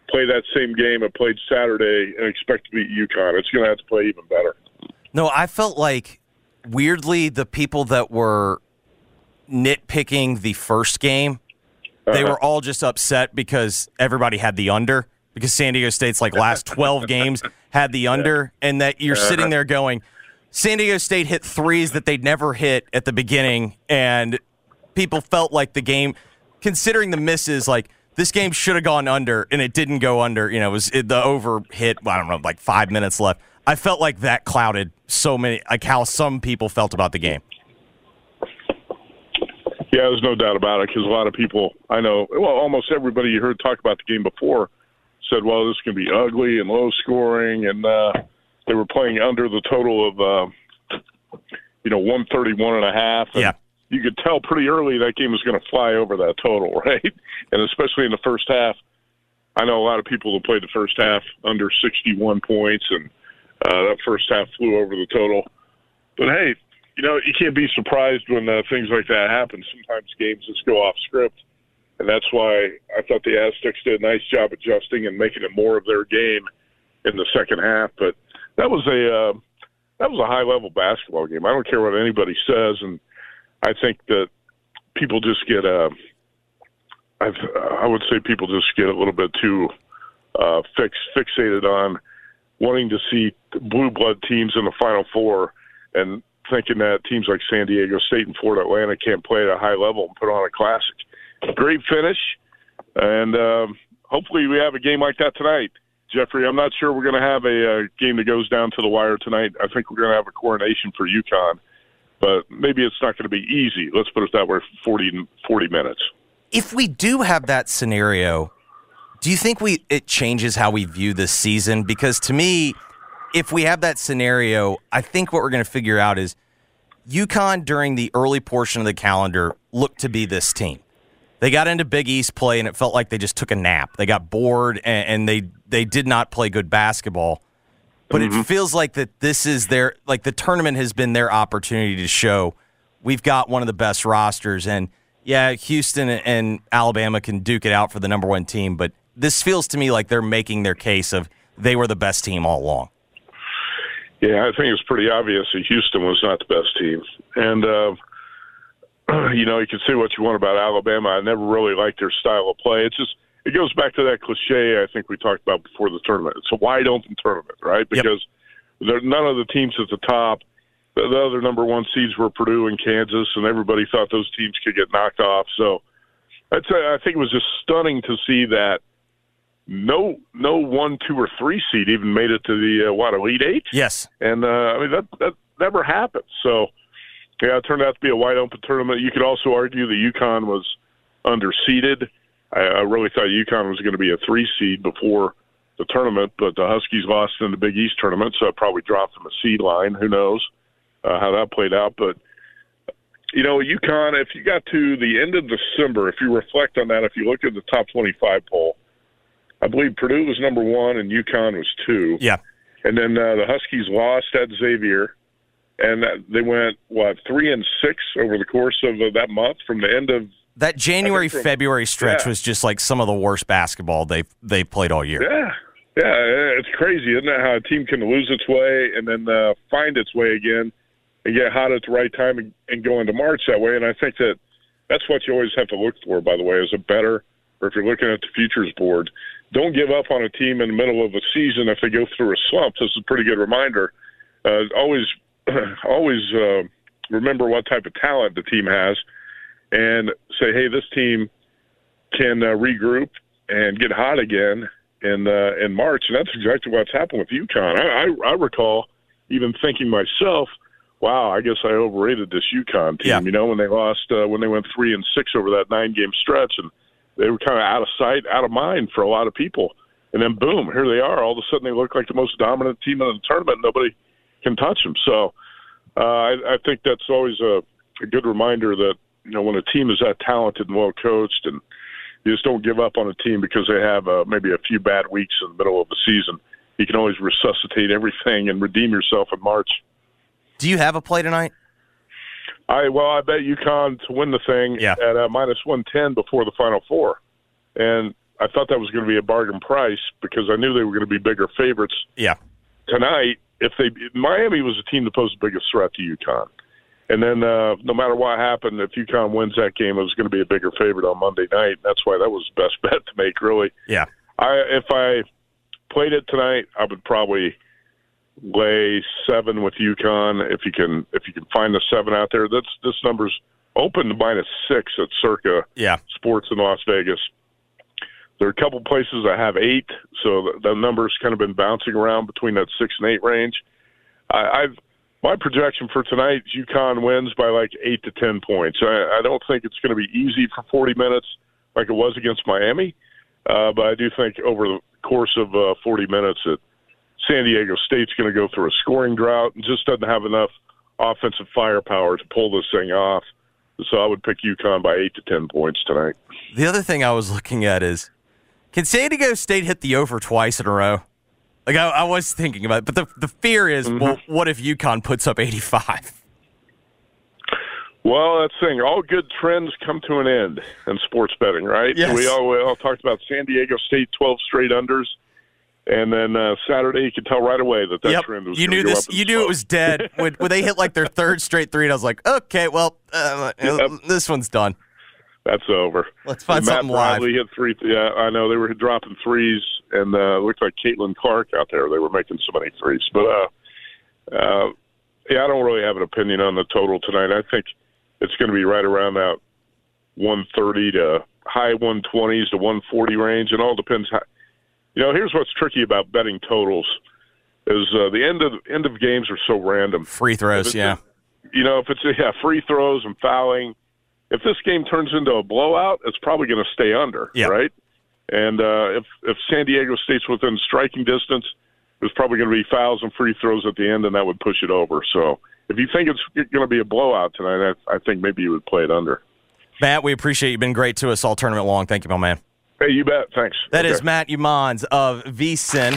play that same game it played Saturday and expect to beat UConn. It's going to have to play even better. No, I felt like weirdly the people that were nitpicking the first game, they Uh-huh. were all just upset because everybody had the under because San Diego State's like last 12 games had the under and that you're Uh-huh. sitting there going San Diego State hit threes that they'd never hit at the beginning and people felt like the game considering the misses like this game should have gone under and it didn't go under, you know, it was it, the over hit, I don't know, like 5 minutes left. I felt like that clouded so many like how some people felt about the game. Yeah, there's no doubt about it because a lot of people I know, well, almost everybody you heard talk about the game before said, well, this is going to be ugly and low scoring, and uh, they were playing under the total of, uh, you know, 131 and a half. And Yeah. You could tell pretty early that game was going to fly over that total, right? And especially in the first half. I know a lot of people that played the first half under 61 points, and uh, that first half flew over the total. But hey, you know, you can't be surprised when uh, things like that happen. Sometimes games just go off script, and that's why I thought the Aztecs did a nice job adjusting and making it more of their game in the second half. But that was a uh, that was a high level basketball game. I don't care what anybody says, and I think that people just get uh, I've, I would say people just get a little bit too uh, fix, fixated on wanting to see blue blood teams in the Final Four and thinking that teams like San Diego State and Florida Atlantic can't play at a high level and put on a classic. Great finish, and um, hopefully we have a game like that tonight. Jeffrey, I'm not sure we're going to have a, uh game that goes down to the wire tonight. I think we're going to have a coronation for UConn, but maybe it's not going to be easy. Let's put it that way, 40, 40 minutes. If we do have that scenario, do you think we it changes how we view this season? Because to me, if we have that scenario, I think what we're going to figure out is UConn during the early portion of the calendar looked to be this team. They got into Big East play and it felt like they just took a nap. They got bored and, and they they did not play good basketball. but it feels like that this is their like the tournament has been their opportunity to show we've got one of the best rosters and yeah, Houston and Alabama can duke it out for the number one team, but this feels to me like they're making their case of they were the best team all along. Yeah, I think it's pretty obvious that Houston was not the best team, and uh, you know you can say what you want about Alabama. I never really liked their style of play. It's just it goes back to that cliche I think we talked about before the tournament. It's a wide open tournament, right? Because there, none of the teams at the top, the, the other number one seeds were Purdue and Kansas, and everybody thought those teams could get knocked off. So I'd say I think it was just stunning to see that no no one, two, or three seed even made it to the uh, what elite eight. Yes, and uh, I mean that that never happened. So yeah, it turned out to be a wide open tournament. You could also argue the UConn was underseeded. I, I really thought UConn was going to be a three seed before the tournament, but the Huskies lost in the Big East tournament, so it probably dropped them a seed line. Who knows uh, how that played out? But you know, UConn. If you got to the end of December, if you reflect on that, if you look at the top twenty-five poll, I believe Purdue was number one and UConn was two. Yeah, and then uh, the Huskies lost at Xavier, and they went what three and six over the course of uh, that month from the end of That January from- February stretch yeah. was just like some of the worst basketball they they played all year. Yeah, yeah, it's crazy, isn't it? How a team can lose its way and then uh, find its way again and get hot at the right time and, and go into March that way. And I think that that's what you always have to look for, by the way, as a better or if you're looking at the futures board. Don't give up on a team in the middle of a season if they go through a slump. This is a pretty good reminder. Uh, always, always uh, remember what type of talent the team has, and say, hey, this team can uh, regroup and get hot again in uh, in March, and that's exactly what's happened with UConn. I, I, I recall even thinking myself, "Wow, I guess I overrated this UConn team." Yeah. You know, when they lost, uh, when they went three and six over that nine game stretch, and they were kind of out of sight, out of mind for a lot of people. And then boom, here they are. All of a sudden, they look like the most dominant team in the tournament. Nobody can touch them. So uh, I, I think that's always a, a good reminder that you know when a team is that talented and well coached, and you just don't give up on a team because they have uh, maybe a few bad weeks in the middle of the season. You can always resuscitate everything and redeem yourself in March. Do you have a play tonight? I well, I bet UConn to win the thing Yeah. at uh, minus one ten before the Final Four, and I thought that was going to be a bargain price because I knew they were going to be bigger favorites Yeah. tonight. If they Miami was a team that posed the biggest threat to UConn, and then uh, no matter what happened, if UConn wins that game, it was going to be a bigger favorite on Monday night. That's why that was the best bet to make. Really, Yeah. I if I played it tonight, I would probably lay seven with UConn if you can if you can find the seven out there. That's this number's open to minus six at Circa Yeah. Sports in Las Vegas. There are a couple places that have eight, so the, the number's kind of been bouncing around between that six and eight range. I, I've my projection for tonight UConn wins by like eight to ten points. I, I don't think it's going to be easy for forty minutes like it was against Miami, uh, but I do think over the course of uh, forty minutes that San Diego State's going to go through a scoring drought and just doesn't have enough offensive firepower to pull this thing off. So I would pick UConn by eight to ten points tonight. The other thing I was looking at is can San Diego State hit the over twice in a row? Like I, I was thinking about it, but the the fear is, well, what if UConn puts up eighty five? Well, that's the thing. All good trends come to an end in sports betting, right? Yes. We all we all talked about San Diego State twelve straight unders, and then uh, Saturday you could tell right away that that Yep. trend was. You knew this. You knew it was dead when, when they hit like their third straight three, and I was like, okay, well, uh, this one's done. That's over. Let's find Matt something live. Bradley hit three. Yeah, I know they were dropping threes, and uh, it looked like Caitlin Clark out there. They were making so many threes, but uh, uh, yeah, I don't really have an opinion on the total tonight. I think it's going to be right around that 130 to high 120s to 140 range, and all depends. How, you know, here's what's tricky about betting totals: is uh, the end of end of games are so random. Free throws, yeah. you know, if it's yeah, free throws and fouling. If this game turns into a blowout, it's probably going to stay under, Yeah. right? And uh, if if San Diego State's within striking distance, there's probably going to be fouls and free throws at the end, and that would push it over. So if you think it's going to be a blowout tonight, I, I think maybe you would play it under. Matt, we appreciate you. Been great to us all tournament long. Thank you, my man. Hey, you bet. Thanks. That is Okay. Matt Youmans of VSIN.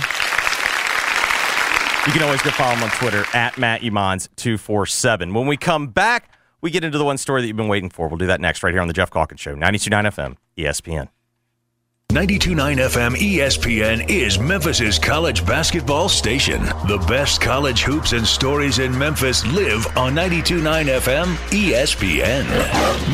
You can always go follow him on Twitter at Matt Youmans247. When we come back, we get into the one story that you've been waiting for. We'll do that next right here on the Geoff Calkins Show, 92.9 FM, ESPN. 92.9 FM ESPN is Memphis's college basketball station. The best college hoops and stories in Memphis live on 92.9 FM ESPN.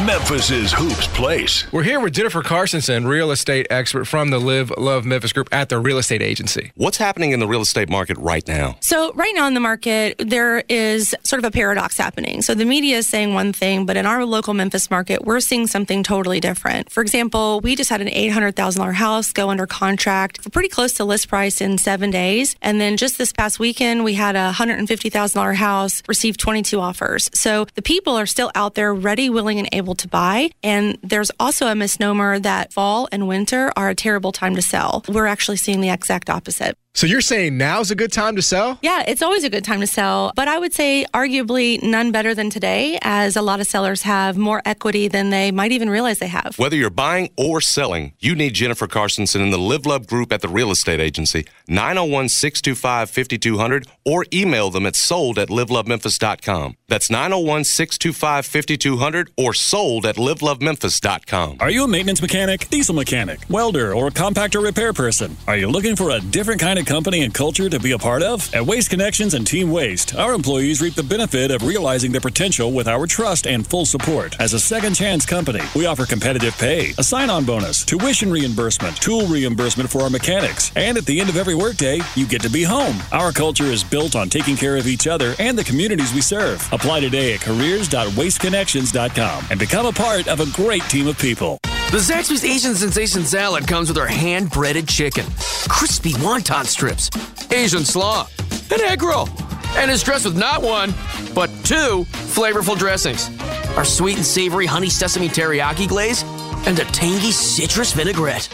Memphis's Hoops Place. We're here with Jennifer Carsonson, real estate expert from the Live Love Memphis Group at the real estate agency. What's happening in the real estate market right now? So, right now in the market, there is sort of a paradox happening. So, the media is saying one thing, but in our local Memphis market, we're seeing something totally different. For example, we just had an $800,000 house go under contract for pretty close to list price in seven days. And then just this past weekend, we had a $150,000 house receive 22 offers. So, the people are still out there ready, willing, and able to buy. And there's also a misnomer that fall and winter are a terrible time to sell. We're actually seeing the exact opposite. So you're saying now's a good time to sell? Yeah, it's always a good time to sell, but I would say arguably none better than today, as a lot of sellers have more equity than they might even realize they have. Whether you're buying or selling, you need Jennifer Carsonson in the Live Love Group at the real estate agency, 901 625 5200, or email them at sold at livelovememphis.com. That's 901 625 5200 or sold at livelovememphis.com. Are you a maintenance mechanic, diesel mechanic, welder, or compactor repair person? Are you looking for a different kind of company and culture to be a part of? At Waste Connections and Team Waste, our employees reap the benefit of realizing their potential with our trust and full support. As a second chance company, we offer competitive pay, a sign on bonus, tuition reimbursement, tool reimbursement for our mechanics, and at the end of every workday, you get to be home. Our culture is built on taking care of each other and the communities we serve. Apply today at careers.wasteconnections.com and become a part of a great team of people. The Zaxby's Asian Sensation Salad comes with our hand breaded chicken, crispy wonton strips, Asian slaw, an egg roll, and is dressed with not one, but two flavorful dressings our sweet and savory honey sesame teriyaki glaze, and a tangy citrus vinaigrette.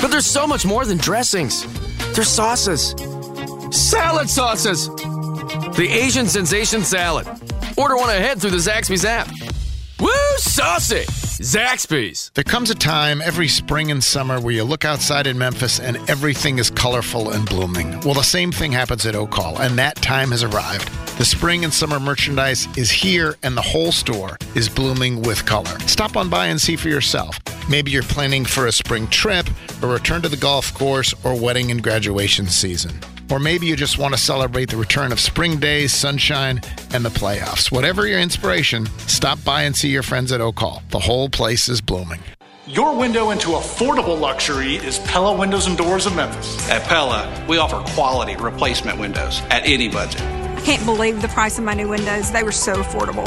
But there's so much more than dressings, there's sauces, salad sauces. The Asian Sensation Salad. Order one ahead through the Zaxby's app. Woo, saucy! Zaxby's. There comes a time every spring and summer where you look outside in Memphis and everything is colorful and blooming. Well, the same thing happens at Oak Hall, and that time has arrived. The spring and summer merchandise is here, and the whole store is blooming with color. Stop on by and see for yourself. Maybe you're planning for a spring trip, a return to the golf course, or wedding and graduation season. Or maybe you just want to celebrate the return of spring days, sunshine, and the playoffs. Whatever your inspiration, stop by and see your friends at Oak Hall. The whole place is blooming. Your window into affordable luxury is Pella Windows and Doors of Memphis. At Pella, we offer quality replacement windows at any budget. I can't believe the price of my new windows. They were so affordable.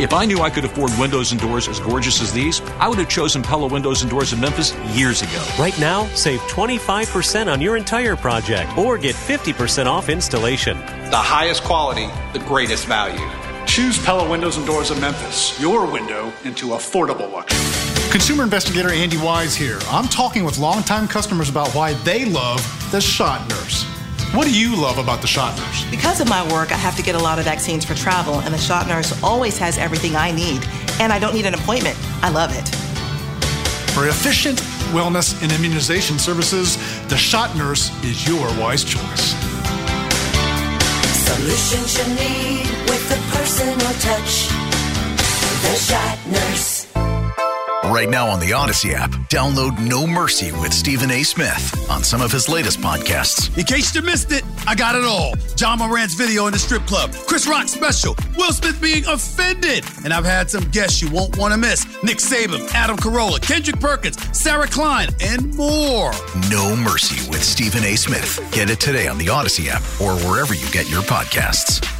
If I knew I could afford windows and doors as gorgeous as these, I would have chosen Pella Windows and Doors of Memphis years ago. Right now, save 25% on your entire project or get 50% off installation. The highest quality, the greatest value. Choose Pella Windows and Doors of Memphis, your window into affordable luxury. Consumer investigator Andy Wise here. I'm talking with longtime customers about why they love the shot nurse. What do you love about the shot nurse? Because of my work, I have to get a lot of vaccines for travel, and the shot nurse always has everything I need, and I don't need an appointment. I love it. For efficient wellness and immunization services, the shot nurse is your wise choice. Solutions you need with a personal touch. The shot nurse. Right now on the Audacy app, download No Mercy with Stephen A. Smith on some of his latest podcasts. In case you missed it, I got it all. Ja Morant's video in the strip club, Chris Rock special, Will Smith being offended, and I've had some guests you won't want to miss: Nick Saban, Adam Carolla, Kendrick Perkins, Sarah Klein, and more. No Mercy with Stephen A. Smith. Get it today on the Audacy app or wherever you get your podcasts.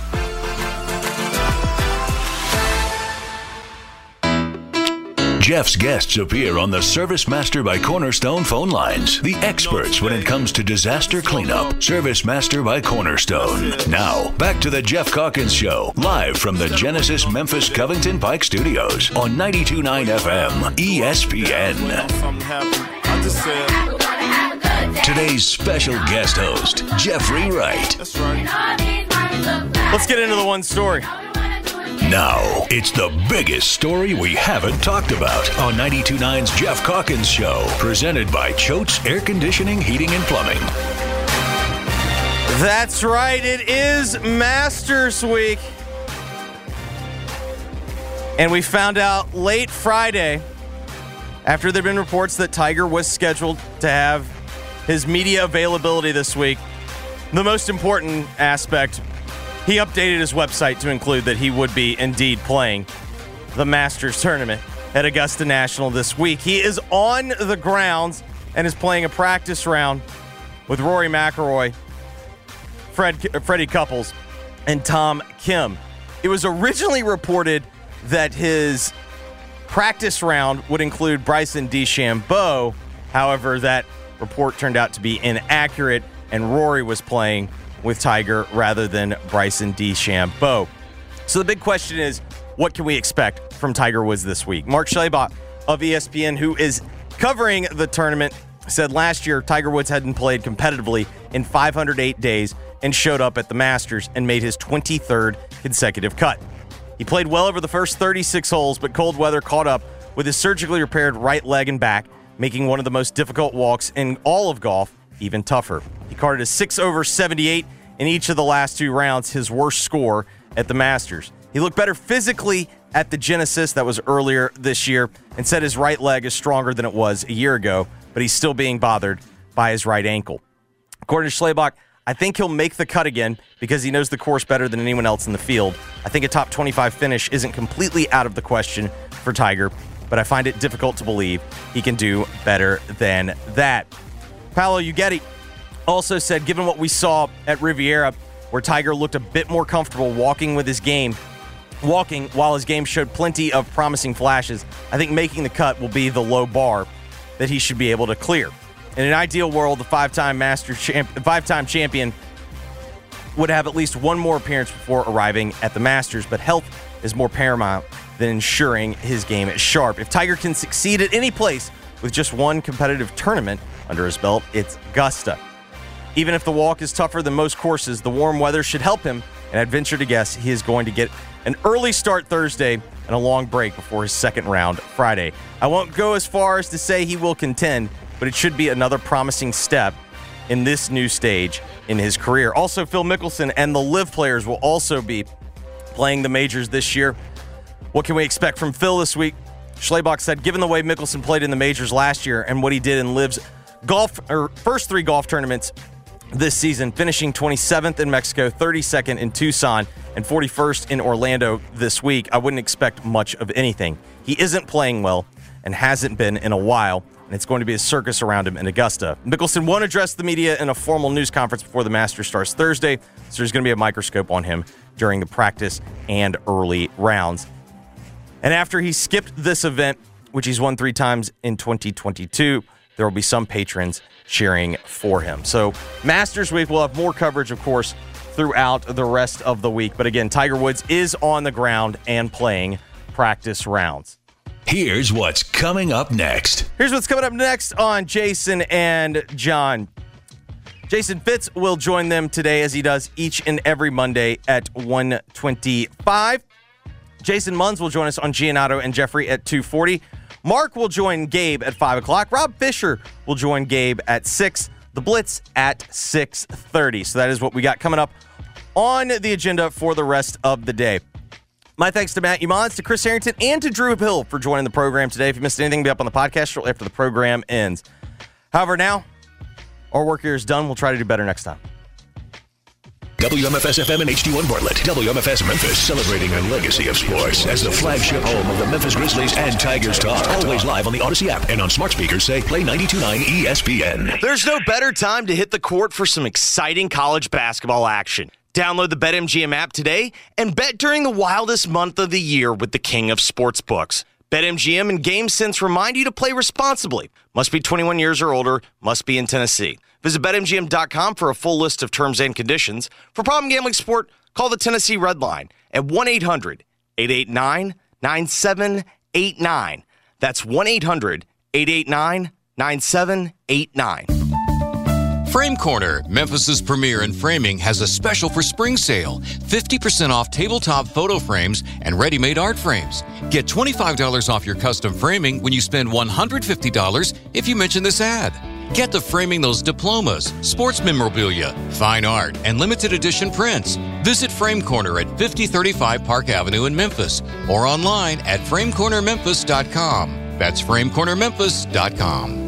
Geoff's guests appear on the Service Master by Cornerstone phone lines. The experts when it comes to disaster cleanup. Service Master by Cornerstone. Now, back to the Geoff Calkins Show, live from the Genesis Memphis Covington Pike Studios on 92.9 FM ESPN. Today's special guest host, Jeffrey Wright. Let's get into the one story. Now, it's the biggest story we haven't talked about on 92.9's Geoff Calkins Show, presented by Choate's Air Conditioning, Heating, and Plumbing. That's right. It is Masters Week. And we found out late Friday, after there had been reports that Tiger was scheduled to have his media availability this week, the most important aspect, he updated his website to include that he would be indeed playing the Masters tournament at Augusta National this week. He is on the grounds and is playing a practice round with Rory McIlroy, Fred, Freddie Couples, and Tom Kim. It was originally reported that his practice round would include Bryson DeChambeau. However, that report turned out to be inaccurate, and Rory was playing with Tiger rather than Bryson DeChambeau. So the big question is, what can we expect from Tiger Woods this week? Mark Schlabach of ESPN, who is covering the tournament, said last year Tiger Woods hadn't played competitively in 508 days and showed up at the Masters and made his 23rd consecutive cut. He played well over the first 36 holes, but cold weather caught up with his surgically repaired right leg and back, making one of the most difficult walks in all of golf even tougher. He carded a 6 over 78 in each of the last two rounds, his worst score at the Masters. He looked better physically at the Genesis that was earlier this year and said his right leg is stronger than it was a year ago, but he's still being bothered by his right ankle. According to Schlabach, I think he'll make the cut again because he knows the course better than anyone else in the field. I think a top 25 finish isn't completely out of the question for Tiger, but I find it difficult to believe he can do better than that. Paolo Uggetti also said, given what we saw at Riviera, where Tiger looked a bit more comfortable walking with his game, walking while his game showed plenty of promising flashes, I think making the cut will be the low bar that he should be able to clear. In an ideal world, the five-time master champ, five-time champion would have at least one more appearance before arriving at the Masters, but health is more paramount than ensuring his game is sharp. If Tiger can succeed at any place with just one competitive tournament under his belt, it's Augusta. Even if the walk is tougher than most courses, the warm weather should help him, and I'd venture to guess he is going to get an early start Thursday and a long break before his second round Friday. I won't go as far as to say he will contend, but it should be another promising step in this new stage in his career. Also, Phil Mickelson and the LIV players will also be playing the majors this year. What can we expect from Phil this week? Schlabach said, given the way Mickelson played in the majors last year and what he did in LIV's golf or first three golf tournaments this season, finishing 27th in Mexico, 32nd in Tucson, and 41st in Orlando this week, I wouldn't expect much of anything. He isn't playing well and hasn't been in a while, and it's going to be a circus around him in Augusta. Mickelson won't address the media in a formal news conference before the Masters starts Thursday, so there's going to be a microscope on him during the practice and early rounds. And after he skipped this event, which he's won three times in 2022, there will be some patrons cheering for him. So, Masters Week we'll have more coverage, of course, throughout the rest of the week. But again, Tiger Woods is on the ground and playing practice rounds. Here's what's coming up next. Here's what's coming up next on Jason and John. Jason Fitz will join them today as he does each and every Monday at 125. Jason Munz will join us on Giannotto and Jeffrey at 240. Mark will join Gabe at 5 o'clock. Rob Fisher will join Gabe at 6. The Blitz at 6.30. So that is what we got coming up on the agenda for the rest of the day. My thanks to Matt Youmans, to Chris Herrington, and to Drew Hill for joining the program today. If you missed anything, be up on the podcast after the program ends. However, now our work here is done. We'll try to do better next time. WMFS FM and HD1 Bartlett. WMFS Memphis celebrating a legacy of sports as the flagship home of the Memphis Grizzlies and Tigers Talk. Always live on the Audacy app and on smart speakers say play 929 ESPN. There's no better time to hit the court for some exciting college basketball action. Download the BetMGM app today and bet during the wildest month of the year with the king of sportsbooks. BetMGM and GameSense remind you to play responsibly. Must be 21 years or older, must be in Tennessee. Visit BetMGM.com for a full list of terms and conditions. For problem gambling support, call the Tennessee Red Line at 1 800 889 9789. That's 1 800 889 9789. Frame Corner, Memphis's premier in framing, has a special for spring sale 50% off tabletop photo frames and ready made art frames. Get $25 off your custom framing when you spend $150 if you mention this ad. Get to framing those diplomas, sports memorabilia, fine art, and limited edition prints. Visit Frame Corner at 5035 Park Avenue in Memphis or online at framecornermemphis.com. That's framecornermemphis.com.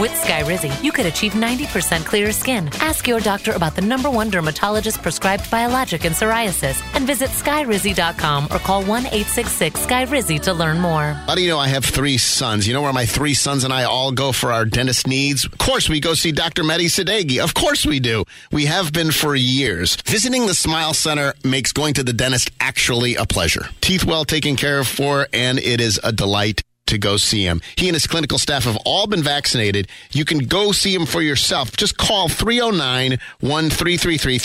With Skyrizi, you could achieve 90% clearer skin. Ask your doctor about the number one dermatologist prescribed biologic in psoriasis and visit skyrizi.com or call 1 866 Skyrizi to learn more. How do you know I have three sons? You know where my three sons and I all go for our dentist needs? Of course, we go see Dr. Mehdi Sadeghi. Of course, we do. We have been for years. Visiting the Smile Center makes going to the dentist actually a pleasure. Teeth well taken care of for, and it is a delight to go see him. He and his clinical staff have all been vaccinated. You can go see him for yourself. Just call 309 1333